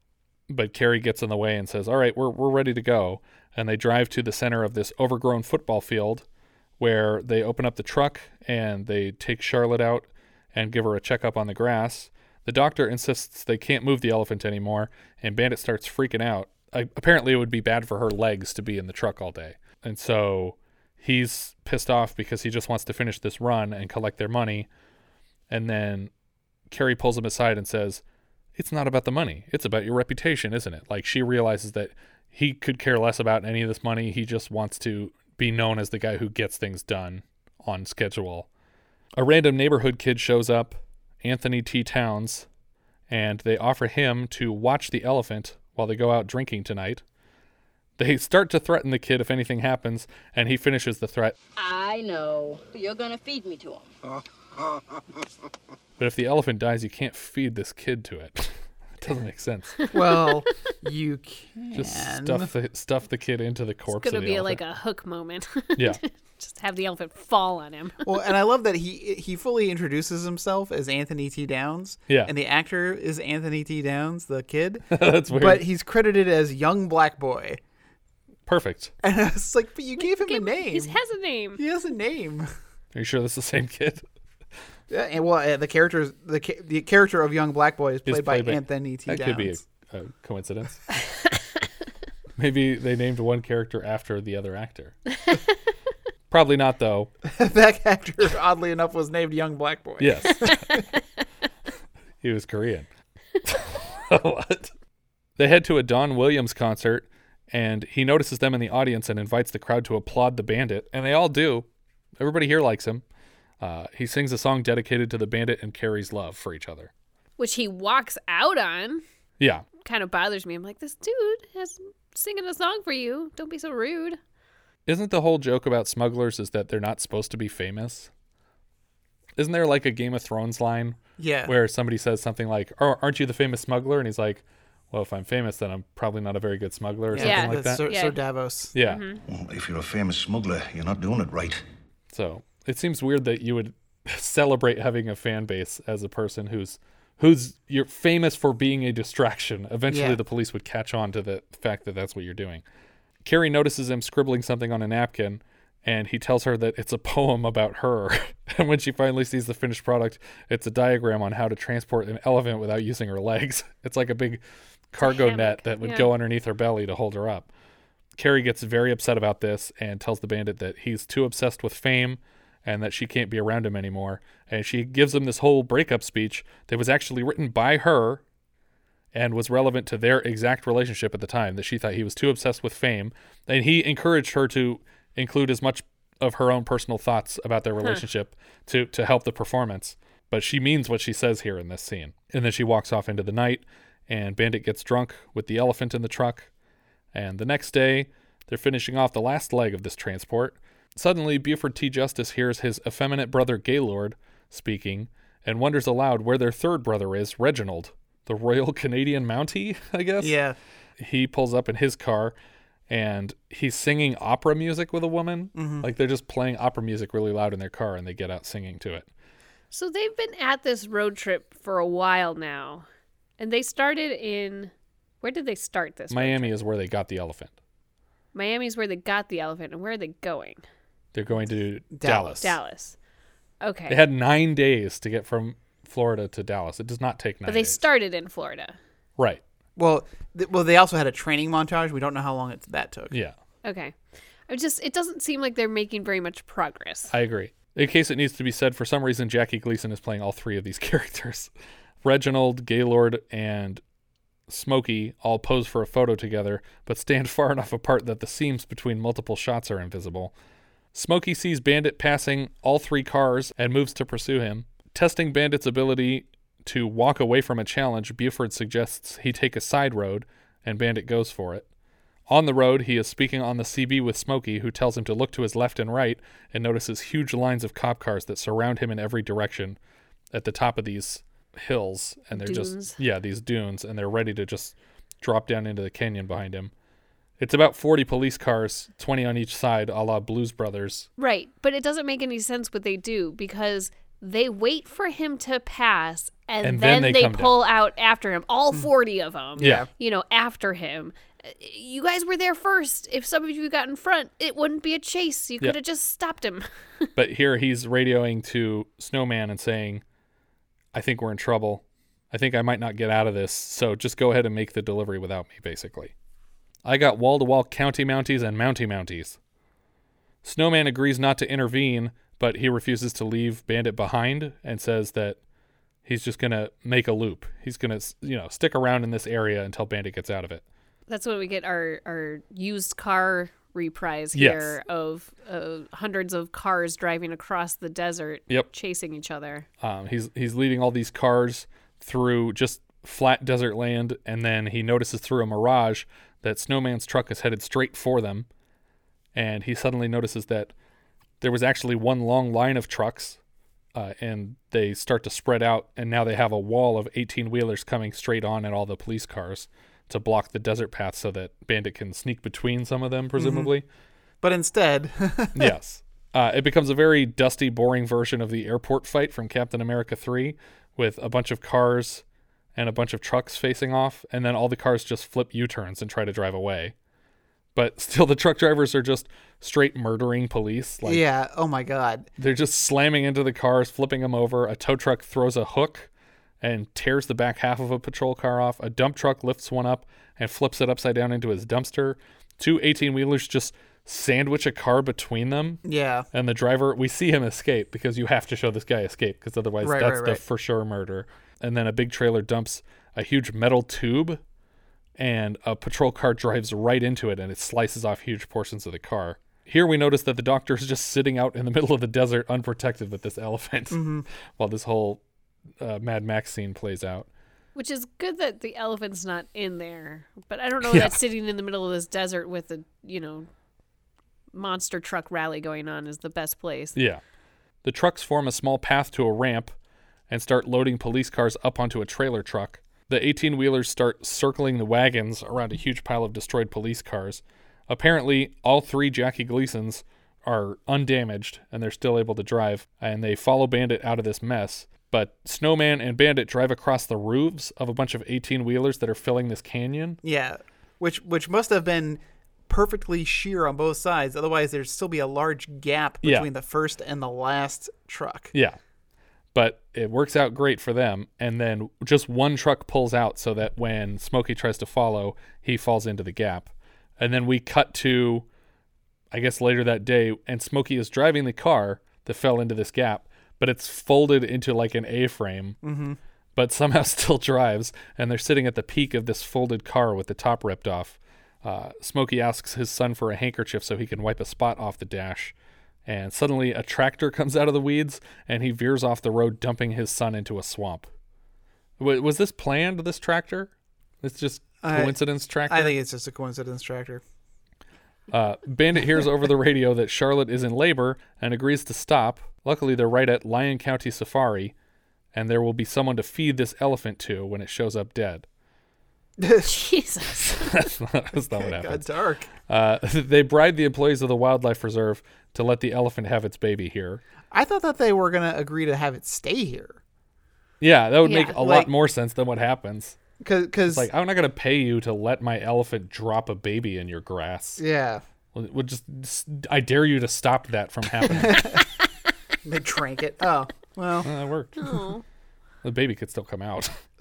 but Carrie gets in the way and says, "All right, we're we're ready to go." And they drive to the center of this overgrown football field where they open up the truck and they take Charlotte out and give her a checkup on the grass. The doctor insists they can't move the elephant anymore, and Bandit starts freaking out. I, apparently, it would be bad for her legs to be in the truck all day. And so he's pissed off because he just wants to finish this run and collect their money. And then Carrie pulls him aside and says, It's not about the money. It's about your reputation, isn't it? Like she realizes that he could care less about any of this money. He just wants to be known as the guy who gets things done on schedule. A random neighborhood kid shows up, Anthony T. Downs, and they offer him to watch the elephant while they go out drinking tonight. They start to threaten the kid if anything happens, and he finishes the threat. I know. You're gonna feed me to him. But if the elephant dies, you can't feed this kid to it. it doesn't make sense. well you can Just stuff the stuff the kid into the corpse. It's gonna of the be elephant. like a hook moment. Yeah. Just have the elephant fall on him. well, and I love that he he fully introduces himself as Anthony T. Downs. Yeah. And the actor is Anthony T. Downs, the kid. That's weird. But he's credited as young black boy. Perfect. And I was like, but you gave him a name. He has a name. He has a name. Are you sure this is the same kid? Yeah, and well, uh, the character the ca- the character of young black boy is Is played, by, Anthony T. That Downs. could be a, a coincidence. Maybe they named one character after the other actor. Probably not, though. that actor, oddly enough, was named Young Black Boy. Yes. he was Korean. what? They head to a Don Williams concert, and he notices them in the audience and invites the crowd to applaud the bandit, and they all do. Everybody here likes him. Uh, he sings a song dedicated to the bandit and Carrie's love for each other. Which he walks out on. Yeah. Kind of bothers me. I'm like, this dude is singing a song for you. Don't be so rude. Isn't the whole joke about smugglers is that they're not supposed to be famous? Isn't there like a Game of Thrones line? Yeah. Where somebody says something like, "Oh, aren't you the famous smuggler?" And he's like, "Well, if I'm famous, then I'm probably not a very good smuggler or Yeah, something like that." Sir, Sir Davos. Yeah. Mm-hmm. Well, if you're a famous smuggler, you're not doing it right. So it seems weird that you would celebrate having a fan base as a person who's who's you're famous for being a distraction. Eventually, Yeah. the police would catch on to the fact that that's what you're doing. Carrie notices him scribbling something on a napkin, and he tells her that it's a poem about her. and when she finally sees the finished product, it's a diagram on how to transport an elephant without using her legs. It's like a big cargo net that would yeah. go underneath her belly to hold her up. Carrie gets very upset about this and tells the bandit that he's too obsessed with fame and that she can't be around him anymore. And she gives him this whole breakup speech that was actually written by her and was relevant to their exact relationship at the time that she thought he was too obsessed with fame and he encouraged her to include as much of her own personal thoughts about their relationship to to help the performance but she means what she says here in this scene and then she walks off into the night and bandit gets drunk with the elephant in the truck and the next day they're finishing off the last leg of this transport suddenly buford t justice hears his effeminate brother gaylord speaking and wonders aloud where their third brother is reginald the Royal Canadian Mountie, I guess. Yeah. He pulls up in his car and he's singing opera music with a woman. Mhm. Like they're just playing opera music really loud in their car and they get out singing to it. So they've been at this road trip for a while now. And they started in where did they start this? Miami is where they got the elephant. trip? Miami's where they got the elephant and where are they going? They're going to Dallas. Dallas. Dallas. Okay. They had nine days to get from Florida to Dallas. It does not take nine but they days. started in Florida. right. Well, th- well, they also had a training montage. We don't know how long it, that took. Yeah. Okay. I just it doesn't seem like they're making very much progress. I agree. In case it needs to be said, for some reason, Jackie Gleason is playing all three of these characters. Reginald, Gaylord, and Smokey all pose for a photo together, but stand far enough apart that the seams between multiple shots are invisible. Smokey sees Bandit passing all three cars and moves to pursue him. Testing Bandit's ability to walk away from a challenge, Buford suggests he take a side road, and Bandit goes for it. On the road, he is speaking on the CB with Smokey, who tells him to look to his left and right and notices huge lines of cop cars that surround him in every direction at the top of these hills. And they're Dunes. just, yeah, these dunes, and they're ready to just drop down into the canyon behind him. It's about 40 police cars, 20 on each side, a la Blues Brothers. Right, but it doesn't make any sense what they do because they wait for him to pass and, And then, then they, they come pull out after him. All hmm. 40 of them. Yeah. You know, after him. You guys were there first. If some of you got in front, it wouldn't be a chase. You Yeah. could have just stopped him. But here he's radioing to Snowman and saying, I think we're in trouble. I think I might not get out of this. So just go ahead and make the delivery without me, basically. I got wall to wall county mounties and mounty mounties. Snowman agrees not to intervene, but he refuses to leave Bandit behind and says that he's just going to make a loop. He's going to, you know, stick around in this area until Bandit gets out of it. That's when we get our, our used car reprise Yes. here of uh, hundreds of cars driving across the desert Yep. chasing each other. Um, he's he's leading all these cars through just flat desert land, and then he notices through a mirage that Snowman's truck is headed straight for them, and he suddenly notices that there was actually one long line of trucks, uh, and they start to spread out, and now they have a wall of 18 wheelers coming straight on at all the police cars to block the desert path so that Bandit can sneak between some of them, presumably. But instead, yes. Uh, it becomes a very dusty, boring version of the airport fight from Captain America 3 with a bunch of cars and a bunch of trucks facing off, and then all the cars just flip U turns and try to drive away. But still, the truck drivers are just straight murdering police. Like, yeah. Oh my God. They're just slamming into the cars, flipping them over. A tow truck throws a hook and tears the back half of a patrol car off. A dump truck lifts one up and flips it upside down into his dumpster. Two 18 wheelers just sandwich a car between them. Yeah. And the driver, we see him escape because you have to show this guy escape because otherwise Right, that's right, the for sure murder. And then a big trailer dumps a huge metal tube and a patrol car drives right into it and it slices off huge portions of the car. Here we notice that the doctor is just sitting out in the middle of the desert unprotected with this elephant Mhm. while this whole uh, Mad Max scene plays out. Which is good that the elephant's not in there. But I don't know Yeah. that sitting in the middle of this desert with a, you know, monster truck rally going on is the best place. Yeah. The trucks form a small path to a ramp and start loading police cars up onto a trailer truck. The 18 wheelers start circling the wagons around a huge pile of destroyed police cars. Apparently, all three Jackie Gleasons are undamaged and they're still able to drive, and they follow Bandit out of this mess. But Snowman and Bandit drive across the roofs of a bunch of 18 wheelers that are filling this canyon. Yeah, which which must have been perfectly sheer on both sides. Otherwise, there'd still be a large gap Yeah. between the first and the last truck. Yeah. But it works out great for them. And then just one truck pulls out so that when Smokey tries to follow, he falls into the gap. And then we cut to, I guess, later that day, and Smokey is driving the car that fell into this gap, but it's folded into like an A frame, Mhm. but somehow still drives. And they're sitting at the peak of this folded car with the top ripped off. Uh, Smokey asks his son for a handkerchief so he can wipe a spot off the dash. And suddenly a tractor comes out of the weeds and he veers off the road, dumping his son into a swamp. W- was this planned, this tractor? It's just I- coincidence tractor? I think it's just a coincidence tractor. Uh, Bandit hears over the radio that Charlotte is in labor and agrees to stop. Luckily, they're right at Lion County Safari, and there will be someone to feed this elephant to when it shows up dead. Jesus. that's, not, that's not what Got happens. dark. Uh, they bribe the employees of the wildlife reserve to let the elephant have its baby here. I thought that they were gonna agree to have it stay here. Yeah, that would make a Like- lot more sense than what happens. Cause, cause It's like I'm not gonna pay you to let my elephant drop a baby in your grass. yeah, Well, Would just I dare you to stop that from happening. They drank it. Oh well, that worked. Oh. The baby could still come out.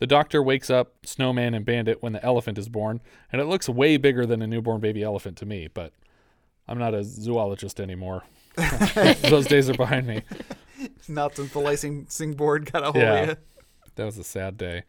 the doctor wakes up Snowman and Bandit when the elephant is born, and it looks way bigger than a newborn baby elephant to me, but I'm not a zoologist anymore. Those days are behind me. not since the licensing board got a hold Yeah. of you. That was a sad day.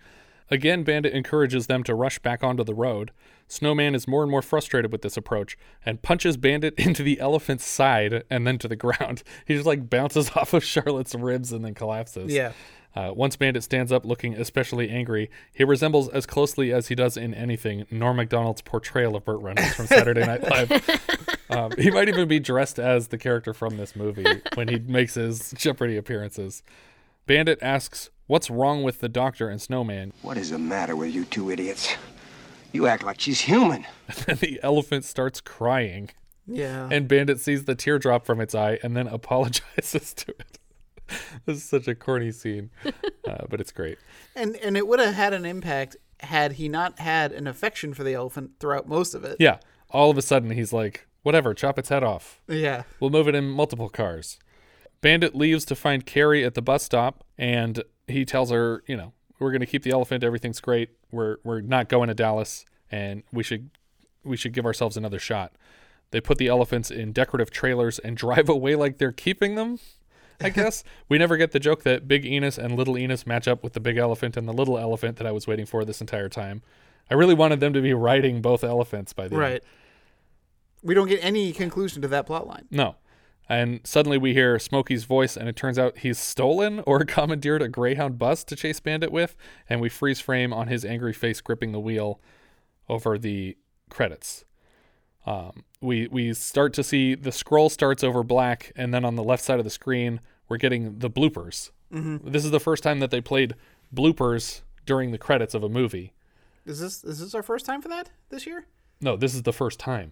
Again, Bandit encourages them to rush back onto the road. Snowman is more and more frustrated with this approach and punches Bandit into the elephant's side and then to the ground. He just like bounces off of Charlotte's ribs and then collapses. Yeah. Uh, once Bandit stands up looking especially angry, he resembles as closely as he does in anything Norm Macdonald's portrayal of Burt Reynolds from Saturday Night Live. Um, he might even be dressed as the character from this movie when he makes his Jeopardy appearances. Bandit asks, What's wrong with the doctor and Snowman? What is the matter with you two idiots? You act like she's human. And then the elephant starts crying. Yeah. And Bandit sees the teardrop from its eye and then apologizes to it. this is such a corny scene, uh, but it's great. And and it would have had an impact had he not had an affection for the elephant throughout most of it. Yeah. All of a sudden, he's like, whatever, chop its head off. Yeah. We'll move it in multiple cars. Bandit leaves to find Carrie at the bus stop, and he tells her, you know, we're going to keep the elephant. Everything's great. We're we're not going to Dallas, and we should we should give ourselves another shot. They put the elephants in decorative trailers and drive away like they're keeping them. I guess we never get the joke that Big Enos and Little Enos match up with the big elephant and the little elephant that I was waiting for this entire time. I really wanted them to be riding both elephants by the end. Right. We don't get any conclusion to that plot line. No. And suddenly we hear Smokey's voice, and it turns out he's stolen or commandeered a Greyhound bus to chase Bandit with, and we freeze frame on his angry face gripping the wheel over the credits. Um, we we start to see the scroll starts over black, and then on the left side of the screen, we're getting the bloopers. Mhm. This is the first time that they played bloopers during the credits of a movie. Is this is this our first time for that this year? No, this is the first time.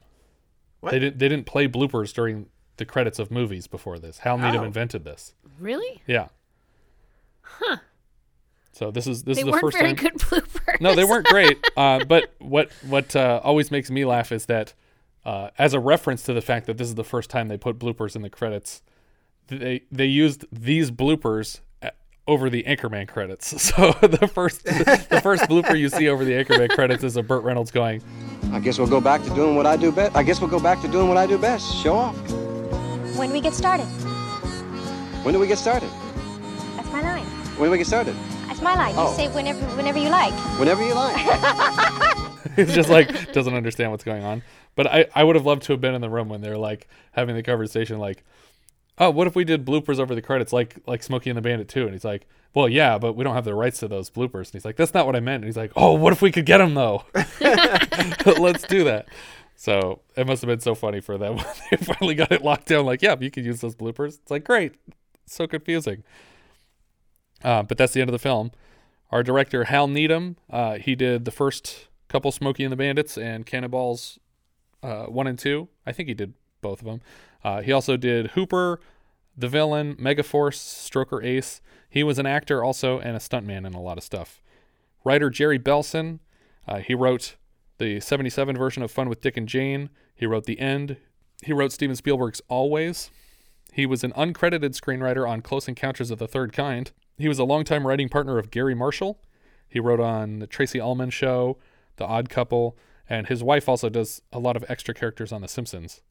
What? They didn't they didn't play bloopers during the credits of movies before this. Hal Needham Oh. invented this. Really? Yeah. Huh. So this is this they is the weren't first very time. good bloopers. No, they weren't great. Uh, but what what uh, always makes me laugh is that uh, as a reference to the fact that this is the first time they put bloopers in the credits, they they used these bloopers over the Anchorman credits. So the first the first blooper you see over the Anchorman credits is of Burt Reynolds going, I guess we'll go back to doing what I do best. I guess we'll go back to doing what I do best. Show off. When do we get started. When do we get started? That's my line. When do we get started? That's my line. Oh. You say whenever whenever you like. Whenever you like. He's just like doesn't understand what's going on. But I, I would have loved to have been in the room when they're like having the conversation like, oh, what if we did bloopers over the credits like like Smokey and the Bandit too? And he's like, well, yeah, but we don't have the rights to those bloopers. And he's like, that's not what I meant. And he's like, oh, what if we could get them though? Let's do that. So it must have been so funny for them when they finally got it locked down. Like, yeah, you can use those bloopers. It's like great, so confusing. Uh, but that's the end of the film. Our director Hal Needham, uh, he did the first couple Smokey and the Bandits and Cannonballs uh, one and two. I think he did both of them. Uh, he also did Hooper, The Villain, Megaforce, Stroker Ace. He was an actor also and a stuntman in a lot of stuff. Writer Jerry Belson, uh, he wrote the 77 version of Fun with Dick and Jane. He wrote The End. He wrote Steven Spielberg's Always. He was an uncredited screenwriter on Close Encounters of the Third Kind. He was a longtime writing partner of Garry Marshall. He wrote on The Tracey Ullman Show, The Odd Couple, and his wife also does a lot of extra characters on The Simpsons.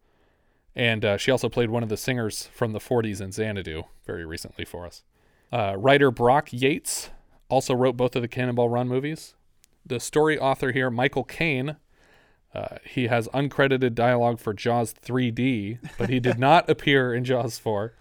And uh, she also played one of the singers from the 40s in Xanadu very recently for us. Uh, writer Brock Yates also wrote both of the Cannonball Run movies. The story author here, Michael Kane, uh, he has uncredited dialogue for Jaws 3D, but he did not appear in Jaws 4.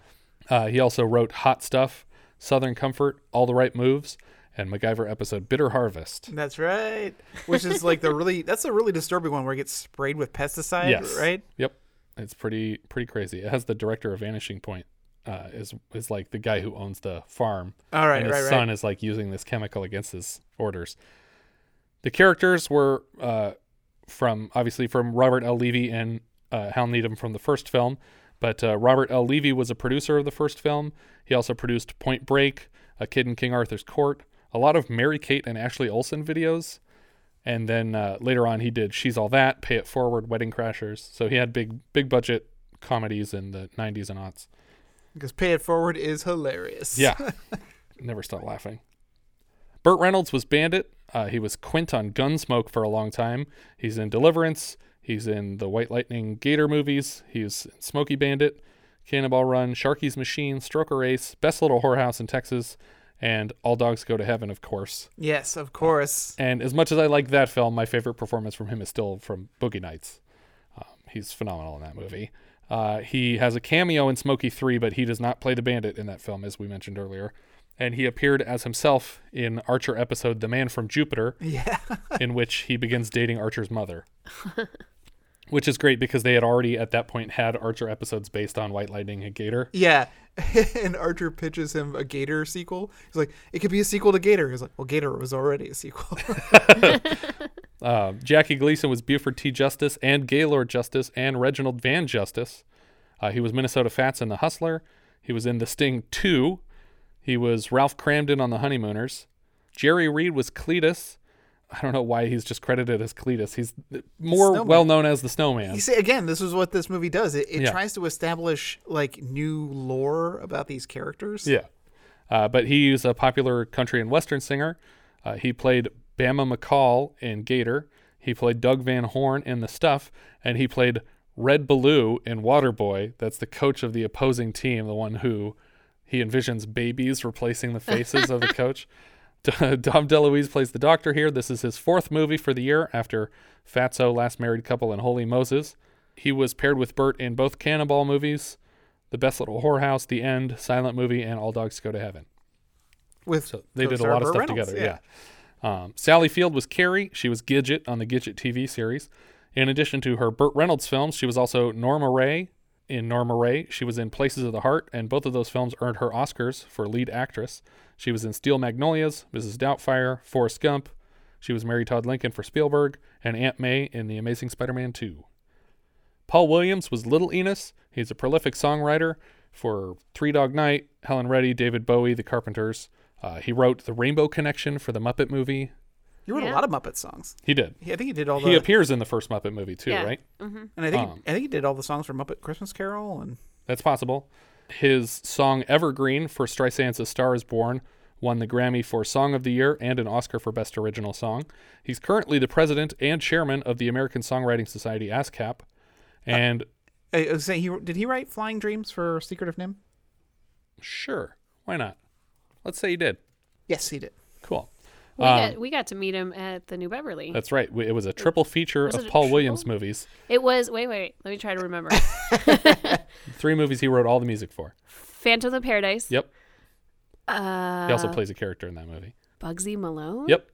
Uh, he also wrote Hot Stuff, Southern Comfort, All the Right Moves, and MacGyver episode Bitter Harvest. That's right. Which is like the really that's a really disturbing one where it gets sprayed with pesticide, yes. right? Yep. It's pretty pretty crazy. It has the director of Vanishing Point uh, is is like the guy who owns the farm. All right, and his right, son right. is like using this chemical against his orders. The characters were uh, from obviously from Robert L. Levy and uh, Hal Needham from the first film, but uh, Robert L. Levy was a producer of the first film. He also produced Point Break, A Kid in King Arthur's Court, a lot of Mary Kate and Ashley Olsen videos, and then uh, later on he did She's All That, Pay It Forward, Wedding Crashers. So he had big big budget comedies in the 90s and aughts. Because Pay It Forward is hilarious. Yeah. Never stop laughing. Burt Reynolds was Bandit. Uh, he was Quint on Gunsmoke for a long time. He's in Deliverance. He's in the White Lightning Gator movies. He's in Smokey Bandit, Cannonball Run, Sharky's Machine, Stroker Ace, Best Little Whorehouse in Texas, and All Dogs Go to Heaven, of course. Yes, of course. And as much as I like that film, my favorite performance from him is still from Boogie Nights. Um, he's phenomenal in that movie. Uh, he has a cameo in Smokey 3, but he does not play the bandit in that film, as we mentioned earlier. And he appeared as himself in Archer episode The Man from Jupiter, Yeah. in which he begins dating Archer's mother. Which is great because they had already at that point had Archer episodes based on White Lightning and Gator. Yeah. and Archer pitches him a Gator sequel. He's like, it could be a sequel to Gator. He's like, well, Gator was already a sequel. Uh, Jackie Gleason was Buford T. Justice and Gaylord Justice and Reginald Van Justice. Uh, he was Minnesota Fats in The Hustler. He was in The Sting 2. He was Ralph Kramden on The Honeymooners. Jerry Reed was Cletus. I don't know why he's just credited as Cletus. He's more Snowman. well known as the Snowman. you see, again, this is what this movie does. It, it Yeah. tries to establish like new lore about these characters. Yeah. Uh, but he's a popular country and western singer. Uh, he played Bama McCall in Gator. He played Doug Van Horn in The Stuff. And he played Red Beaulieu in Waterboy. That's the coach of the opposing team, the one who he envisions babies replacing the faces of the coach. Dom DeLuise plays the doctor here. This is his fourth movie for the year after Fatso, Last Married Couple, and Wholly Moses. He was paired with Burt in both Cannonball movies, The Best Little Whorehouse, The End, Silent Movie, and All Dogs Go to Heaven. With So they did a lot of stuff Reynolds, together. Yeah. Um, Sally Field was Carrie. She was Gidget on the Gidget TV series. In addition to her Burt Reynolds films, she was also Norma Rae in Norma Rae. She was in Places of the Heart, and both of those films earned her Oscars for lead actress. She was in Steel Magnolias, Mrs. Doubtfire, Forrest Gump. She was Mary Todd Lincoln for Spielberg, and Aunt May in The Amazing Spider Man 2. Paul Williams was Little Enos. He's a prolific songwriter for Three Dog Night, Helen Reddy, David Bowie, The Carpenters. Uh, he wrote The Rainbow Connection for the Muppet movie. You wrote a lot of Muppet songs. He did. Yeah, I think he did all the. He appears in the first Muppet movie too, Yeah. right? Mhm. And I think Um, I think he did all the songs for Muppet Christmas Carol and That's possible. His song Evergreen for Streisand's A Star is Born won the Grammy for Song of the Year and an Oscar for Best Original Song. He's currently the president and chairman of the American Songwriting Society, ASCAP. And I was saying he did he write Flying Dreams for Secret of NIMH? sure, why not? Let's say he did. Yes, he did. Cool. We, Um, got, we got to meet him at the New Beverly. That's right. We- It was a triple feature Was of it a Paul Williams movies. It was, wait, wait, wait. Let me try to remember. Three movies he wrote all the music for. Phantom of Paradise. Yep. Uh, He also plays a character in that movie. Bugsy Malone. Yep.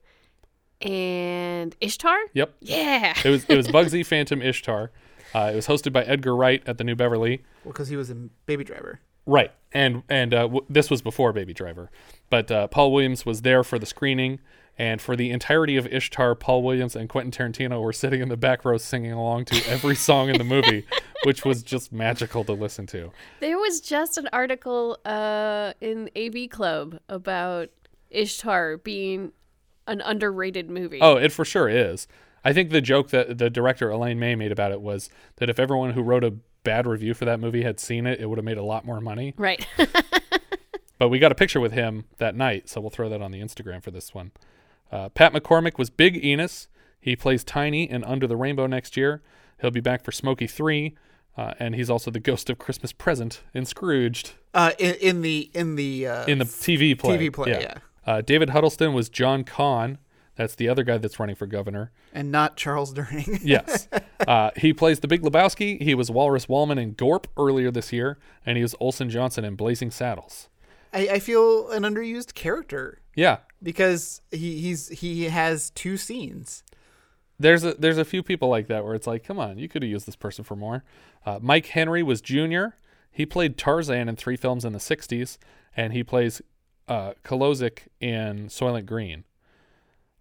And Ishtar. Yep. Yeah. It was it was Bugsy Phantom Ishtar. Uh, it was hosted by Edgar Wright at the New Beverly. Well, because he was in Baby Driver. Right, and and uh, w- this was before Baby Driver, but uh, Paul Williams was there for the screening, and for the entirety of Ishtar, Paul Williams and Quentin Tarantino were sitting in the back row singing along to every song in the movie, which was just magical to listen to. There was just an article uh, in AV Club about Ishtar being an underrated movie. Oh, it for sure is. I think the joke that the director Elaine May made about it was that if everyone who wrote a bad review for that movie had seen it, it would have made a lot more money. Right. But we got a picture with him that night, so we'll throw that on the Instagram for this one. Uh, Pat McCormick was Big Enos. He plays Tiny in Under the Rainbow next year. He'll be back for Smokey 3, uh, and he's also the ghost of Christmas Present in Scrooged Uh, in, in the in the uh, in the TV play. TV play, yeah. Uh, David Huddleston was John Kahn. That's the other guy that's running for governor. and not Charles Durning. Yes. uh, he plays the Big Lebowski. He was Walrus Wallman in Gorp earlier this year, and he was Olson Johnson in Blazing Saddles. I, I feel an underused character Yeah. because he he's he has two scenes. There's a there's a few people like that where it's like, come on, you could have used this person for more. Uh, Mike Henry was Junior. He played Tarzan in three films in the '60s, and he plays uh, Kulozik in Soylent Green.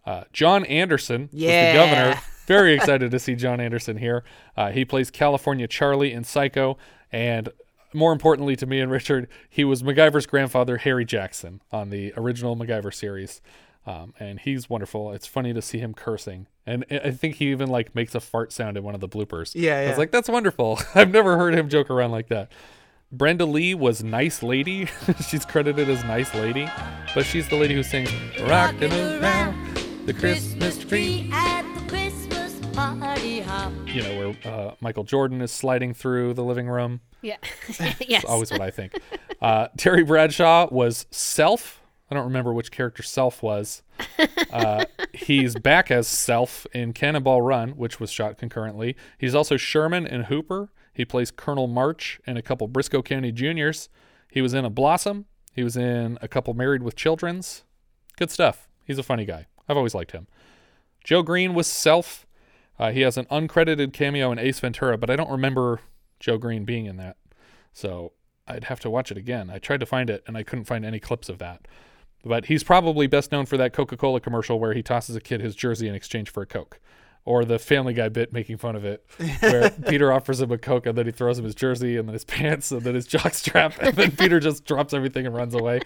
Uh, John Anderson was the governor. Very excited to see John Anderson here. Uh, he plays California Charlie in Psycho, and more importantly to me and Richard, he was MacGyver's grandfather, Harry Jackson, on the original MacGyver series. Um, and he's wonderful. It's funny to see him cursing, and I I think he even like makes a fart sound in one of the bloopers. Yeah, yeah. I was like, that's wonderful. I've never heard him joke around like that. Brenda Lee was Nice Lady. she's credited as Nice Lady, but she's the lady who sings "Rockin' Around the Christmas Tree." at the Christmas party hop. You know where uh, Michael Jordan is sliding through the living room. Yeah. That's yes. always what I think. Uh, Terry Bradshaw was Self. I don't remember which character Self was. Uh, he's back as Self in Cannonball Run, which was shot concurrently. He's also Sherman in Hooper. He plays Colonel March in a couple Brisco County Juniors. He was in a Blossom. He was in a couple Married with Children's. Good stuff. He's a funny guy. I've always liked him. Joe Greene was Self. Uh, he has an uncredited cameo in Ace Ventura, but I don't remember Joe Greene being in that. So I'd have to watch it again. I tried to find it and I couldn't find any clips of that. But he's probably best known for that Coca Cola commercial where he tosses a kid his jersey in exchange for a Coke. Or the Family Guy bit making fun of it, where Peter offers him a Coke and then he throws him his jersey and then his pants and then his jockstrap, and then Peter just drops everything and runs away.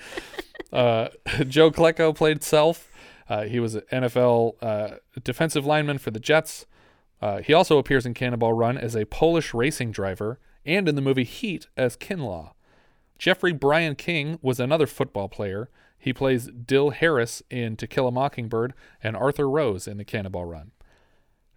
Uh, Joe Klecko played Self. Uh, he was an NFL uh, defensive lineman for the Jets. Uh, he also appears in Cannonball Run as a Polish racing driver and in the movie Heat as Kinlaw. Jeffrey Bryan King was another football player. He plays Dill Harris in To Kill a Mockingbird and Arthur Rose in the Cannonball Run.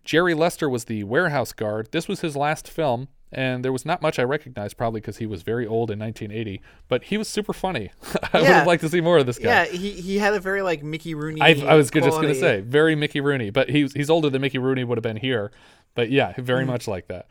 Jerry Lester was the warehouse guard. This was his last film, and there was not much I recognized, probably because he was very old in 1980, but he was super funny. I would have liked to see more of this guy. Yeah, he he had a very like Mickey Rooney. I, I was just going to say, very Mickey Rooney, but he's he's older than Mickey Rooney would have been here. But yeah, very Mm. much like that.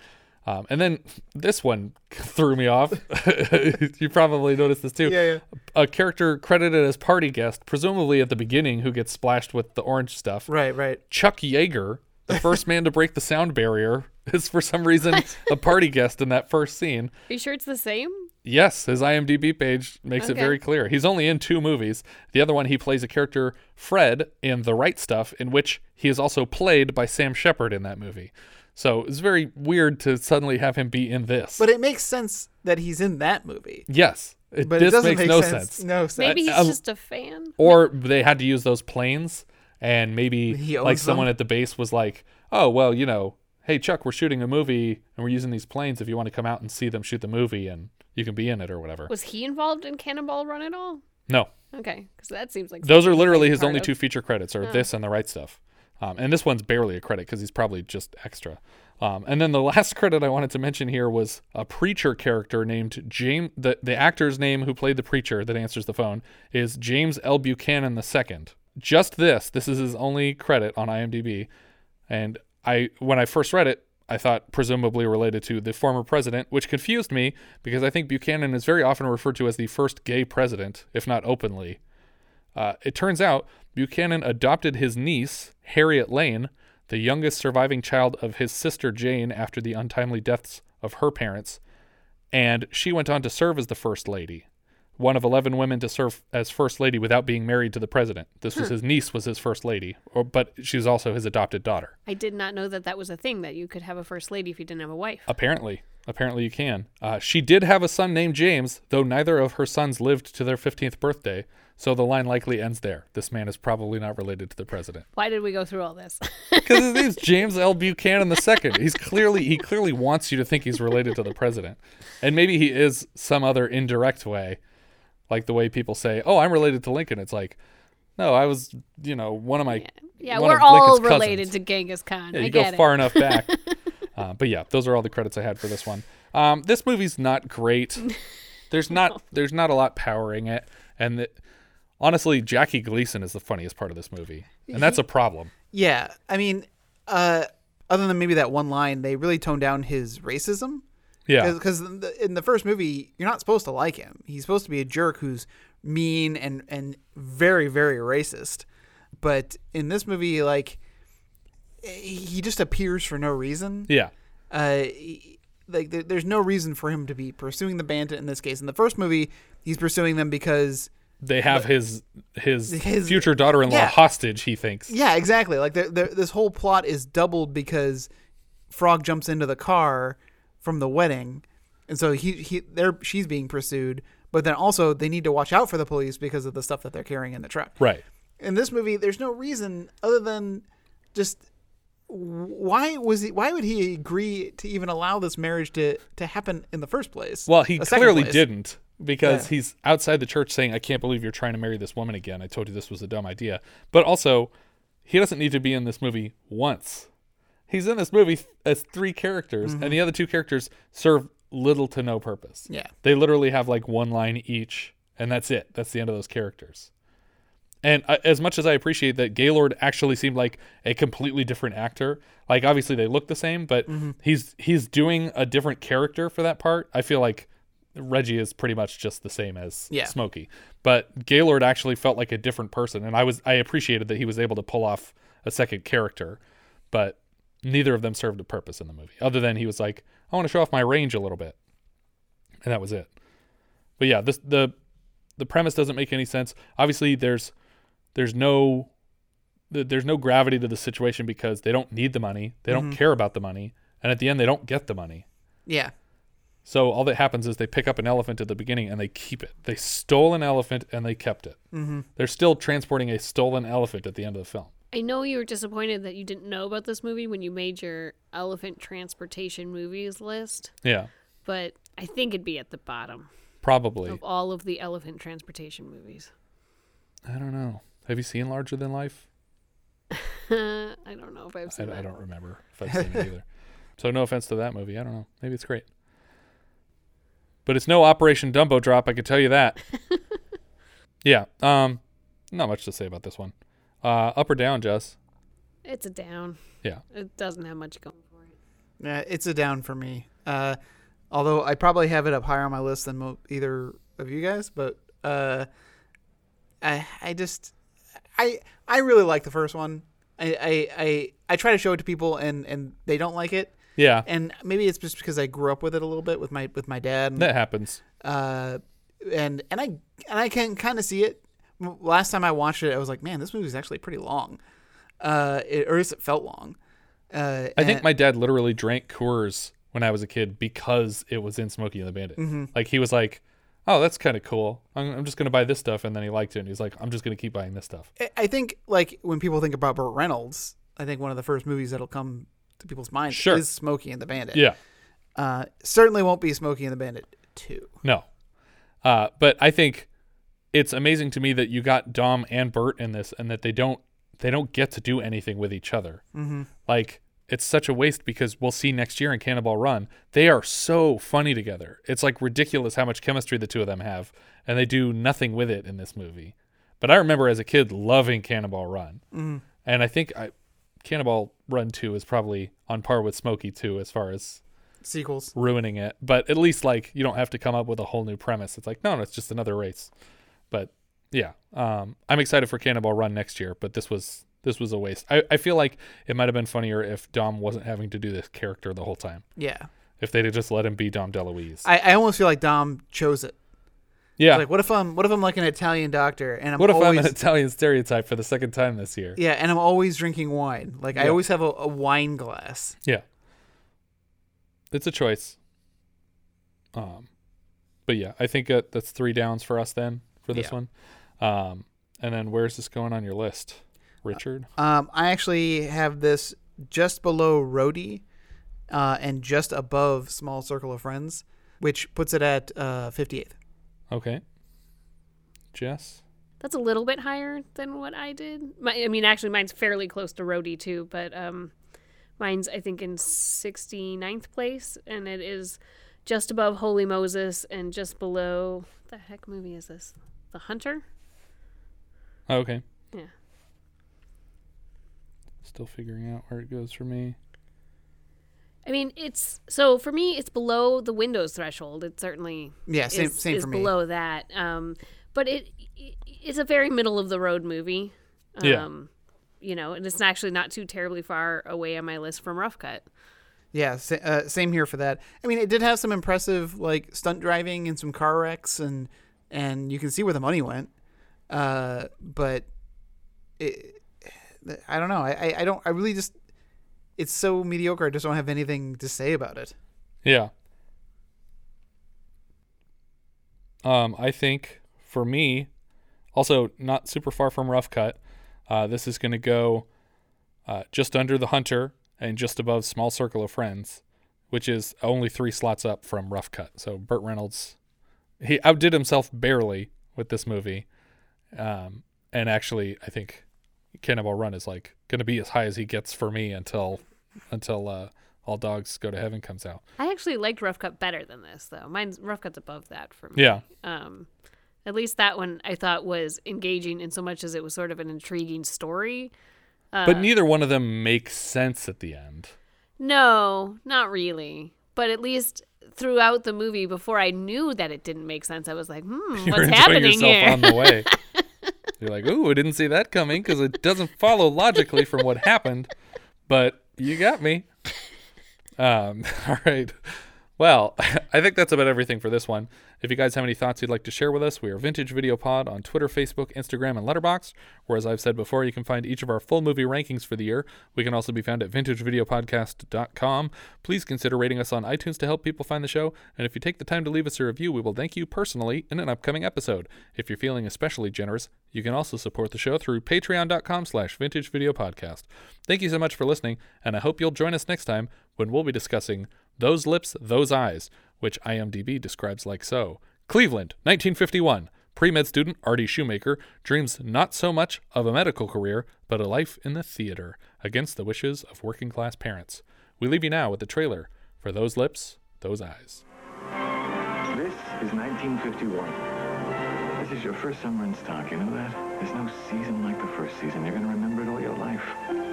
Um, and then this one threw me off. you probably noticed this too. Yeah, yeah. A character credited as party guest, presumably at the beginning, who gets splashed with the orange stuff. Right, right. Chuck Yeager, the first man to break the sound barrier, is for some reason a party guest in that first scene. Are you sure it's the same? Yes, his IMDb page makes it very clear. He's only in two movies. The other one, he plays a character, Fred, in The Right Stuff, in which he is also played by Sam Shepard in that movie. So it's very weird to suddenly have him be in this. But it makes sense that he's in that movie. yes, it, But it this doesn't makes make no sense. sense. No sense. Maybe he's I- I- just a fan. Or they had to use those planes, and maybe like someone them? at the base was like, "Oh, well, you know, hey Chuck, we're shooting a movie, and we're using these planes. If you want to come out and see them shoot the movie, and you can be in it or whatever." Was he involved in Cannonball Run at all? No, Okay, because that seems like those are literally his only of. two feature credits, are Oh. this and the right stuff. Um, and this one's barely a credit because he's probably just extra. Um, and then the last credit I wanted to mention here was a preacher character named James. The, the actor's name who played the preacher that answers the phone is James L. Buchanan II. Just this. This is his only credit on IMDb. And I, when I first read it, I thought presumably related to the former president, which confused me because I think Buchanan is very often referred to as the first gay president, if not openly. Uh, it turns out Buchanan adopted his niece, Harriet Lane, the youngest surviving child of his sister Jane after the untimely deaths of her parents, and she went on to serve as the First Lady, one of 11 women to serve as First Lady without being married to the president. This was his niece was his First Lady, or, but she was also his adopted daughter. I did not know that that was a thing that you could have a first lady if you didn't have a wife. Apparently. Apparently you can. Uh, she did have a son named James, though neither of her sons lived to their 15th birthday. So the line likely ends there. This man is probably not related to the president. Why did we go through all this? Because his name's James L. Buchanan II. He's clearly he clearly wants you to think he's related to the president, and maybe he is some other indirect way, like the way people say, "Oh, I'm related to Lincoln." It's like, no, I was, you know, one of my yeah, one we're all Lincoln's related cousins. to Genghis Khan. Yeah, I you go get far enough back. uh, but yeah, those are all the credits I had for this one. Um, this movie's not great. There's not there's not a lot powering it, and the, honestly, Jackie Gleason is the funniest part of this movie, and that's a problem. Yeah, I mean, uh, other than maybe that one line, they really toned down his racism. Yeah. because in, the- first movie, you're not supposed to like him. He's supposed to be a jerk who's mean and and very very racist. But in this movie, like, he just appears for no reason. Yeah. Uh, he- like there, there's no reason for him to be pursuing the bandit in this case. In the first movie, he's pursuing them because They have his, his His- future daughter-in-law yeah. hostage. He thinks. Yeah, exactly. Like the, the, this whole plot is doubled because Frog jumps into the car from the wedding, and so he he they're she's being pursued. But then also they need to watch out for the police because of the stuff that they're carrying in the truck. Right. In this movie, there's no reason other than just why was he? Why would he agree to even allow this marriage to to happen in the first place? Well, he clearly place? didn't because Yeah. he's outside the church saying, "I can't believe you're trying to marry this woman again. I told you this was a dumb idea." But also, he doesn't need to be in this movie once. He's in this movie as three characters, Mhm. and the other two characters serve little to no purpose. Yeah. They literally have like one line each, and that's it. That's the end of those characters. And I, as much as I appreciate that Gaylord actually seemed like a completely different actor, like obviously they look the same, but Mhm. he's he's doing a different character for that part. I feel like Reggie is pretty much just the same as Yeah. Smokey, but Gaylord actually felt like a different person, and I was I appreciated that he was able to pull off a second character, but neither of them served a purpose in the movie other than he was like, I want to show off my range a little bit, and that was it. But yeah, this the the premise doesn't make any sense. Obviously, there's there's no there's no gravity to the situation because they don't need the money, they don't Mhm. care about the money, and at the end they don't get the money. Yeah. So all that happens is they pick up an elephant at the beginning and they keep it. They stole an elephant and they kept it. Mhm. They're still transporting a stolen elephant at the end of the film. I know you were disappointed that you didn't know about this movie when you made your elephant transportation movies list, Yeah, but I think it'd be at the bottom probably. of all of the elephant transportation movies. I don't know. Have you seen Larger Than Life? I don't know if I've I, seen I that. don't remember if I've seen it either. So no offense to that movie. I don't know. Maybe it's great. But it's no Operation Dumbo Drop, I can tell you that. yeah. Um not much to say about this one. Uh up or down, Jess? It's a down. Yeah. It doesn't have much going for it. Yeah, it's a down for me. Uh, although I probably have it up higher on my list than mo- either of you guys, but uh, I I just I I really like the first one. I, I I I try to show it to people and and they don't like it. Yeah. And maybe it's just because I grew up with it a little bit with my with my dad. And, That happens. Uh, and and I and I can kind of see it. Last time I watched it, I was like, man, this movie is actually pretty long. Uh, it, or at least it felt long. Uh, I think my dad literally drank Coors when I was a kid because it was in Smokey and the Bandit. Mhm. Like he was like, "Oh, that's kind of cool. I'm, I'm just gonna buy this stuff," and then he liked it, and he's like, "I'm just gonna keep buying this stuff." I- I think like when people think about Burt Reynolds, I think one of the first movies that'll come to people's minds Sure. is Smokey and the Bandit. Yeah. Uh, certainly won't be Smokey and the Bandit two. No, uh, but I think it's amazing to me that you got Dom and Burt in this, and that they don't they don't get to do anything with each other. Mhm. Like it's such a waste because we'll see next year in Cannonball Run they are so funny together. It's like ridiculous how much chemistry the two of them have, and they do nothing with it in this movie. But I remember as a kid loving Cannonball Run, Mhm. and I think I, Cannonball Run Two is probably on par with Smokey Two as far as Sequels. ruining it. But at least like you don't have to come up with a whole new premise. It's like no, no, it's just another race. But yeah, um, I'm excited for Cannonball Run next year. But this was this was a waste. I, I feel like it might have been funnier if Dom wasn't having to do this character the whole time. Yeah. If they'd have just let him be Dom DeLuise. I, I almost feel like Dom chose it. Yeah. Like what if I'm what if I'm like an Italian doctor and I'm what if always I'm an Italian stereotype for the second time this year? yeah and I'm always drinking wine. Like I always have a, a wine glass. Yeah. It's a choice. Um, but yeah, I think that that's three downs for us then for this Yeah. one. Um, and then where's this going on your list, Richard? Um, I actually have this just below Roadie, uh, and just above Small Circle of Friends, which puts it at uh, 58th. Okay. Jess? That's a little bit higher than what I did. My, I mean, actually, mine's fairly close to Roadie too, but um, mine's I think in 69th place, and it is just above Wholly Moses and just below. What the heck movie is this? The Hunter. Oh, okay. Yeah. Still figuring out where it goes for me. I mean, it's so for me, it's below the Windows threshold. It certainly Yeah, same- is, same is for me. below that. Um, but it, it it's a very middle of the road movie. Um, Yeah. You know, and it's actually not too terribly far away on my list from Rough Cut. Yeah, sa- uh, same here for that. I mean, it did have some impressive like stunt driving and some car wrecks, and and you can see where the money went. Uh, but it, I don't know. I, I don't. I really just it's so mediocre. I just don't have anything to say about it. Yeah. Um, I think for me, also not super far from Rough Cut, uh, this is going to go uh, just under the Hunter and just above Small Circle of Friends, which is only three slots up from Rough Cut. So Burt Reynolds, he outdid himself barely with this movie. Um, and actually, I think Cannonball Run is like going to be as high as he gets for me until until uh, All Dogs Go to Heaven comes out. I actually liked Rough Cut better than this, though. Mine's Rough Cut's above that for me. Yeah. Um, at least that one I thought was engaging in so much as it was sort of an intriguing story. Uh, but neither one of them makes sense at the end. No, not really. But at least throughout the movie, before I knew that it didn't make sense, I was like, hmm, You're what's happening yourself here? on the way. You're like, ooh, I didn't see that coming because it doesn't follow logically from what happened. But you got me. Um, all right. Well, I think that's about everything for this one. If you guys have any thoughts you'd like to share with us, we are Vintage Video Pod on Twitter, Facebook, Instagram, and Letterboxd. Where, as I've said before, you can find each of our full movie rankings for the year. We can also be found at vintagevideopodcast.com. Please consider rating us on iTunes to help people find the show. And if you take the time to leave us a review, we will thank you personally in an upcoming episode. If you're feeling especially generous, you can also support the show through patreon.com slash vintagevideopodcast. Thank you so much for listening, and I hope you'll join us next time when we'll be discussing Those Lips, Those Eyes, which IMDb describes like so. Cleveland, 1951. Pre med student Artie Shoemaker dreams not so much of a medical career, but a life in the theater, against the wishes of working class parents. We leave you now with the trailer for Those Lips, Those Eyes. This is 1951. This is your first summer in stock, you know that? There's no season like the first season. You're gonna remember it all your life.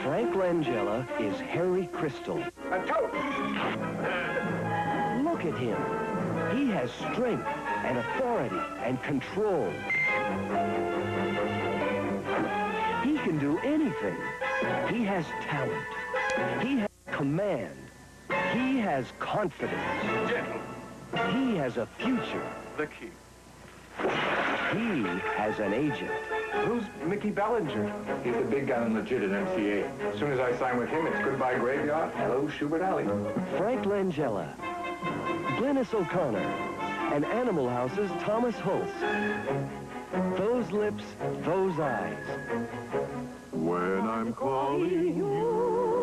Frank Langella is Harry Crystal. Look at him. He has strength and authority and control. He can do anything. He has talent. He has command. He has confidence. He has a future. The key. He has an agent. Who's Mickey Bellinger? He's the big guy and legit at MCA. As soon as I sign with him, it's goodbye graveyard. Hello, Shubert Alley. Frank Langella, Glynnis O'Connor, and Animal House's Thomas Hulce. Those lips, those eyes. When I'm calling you.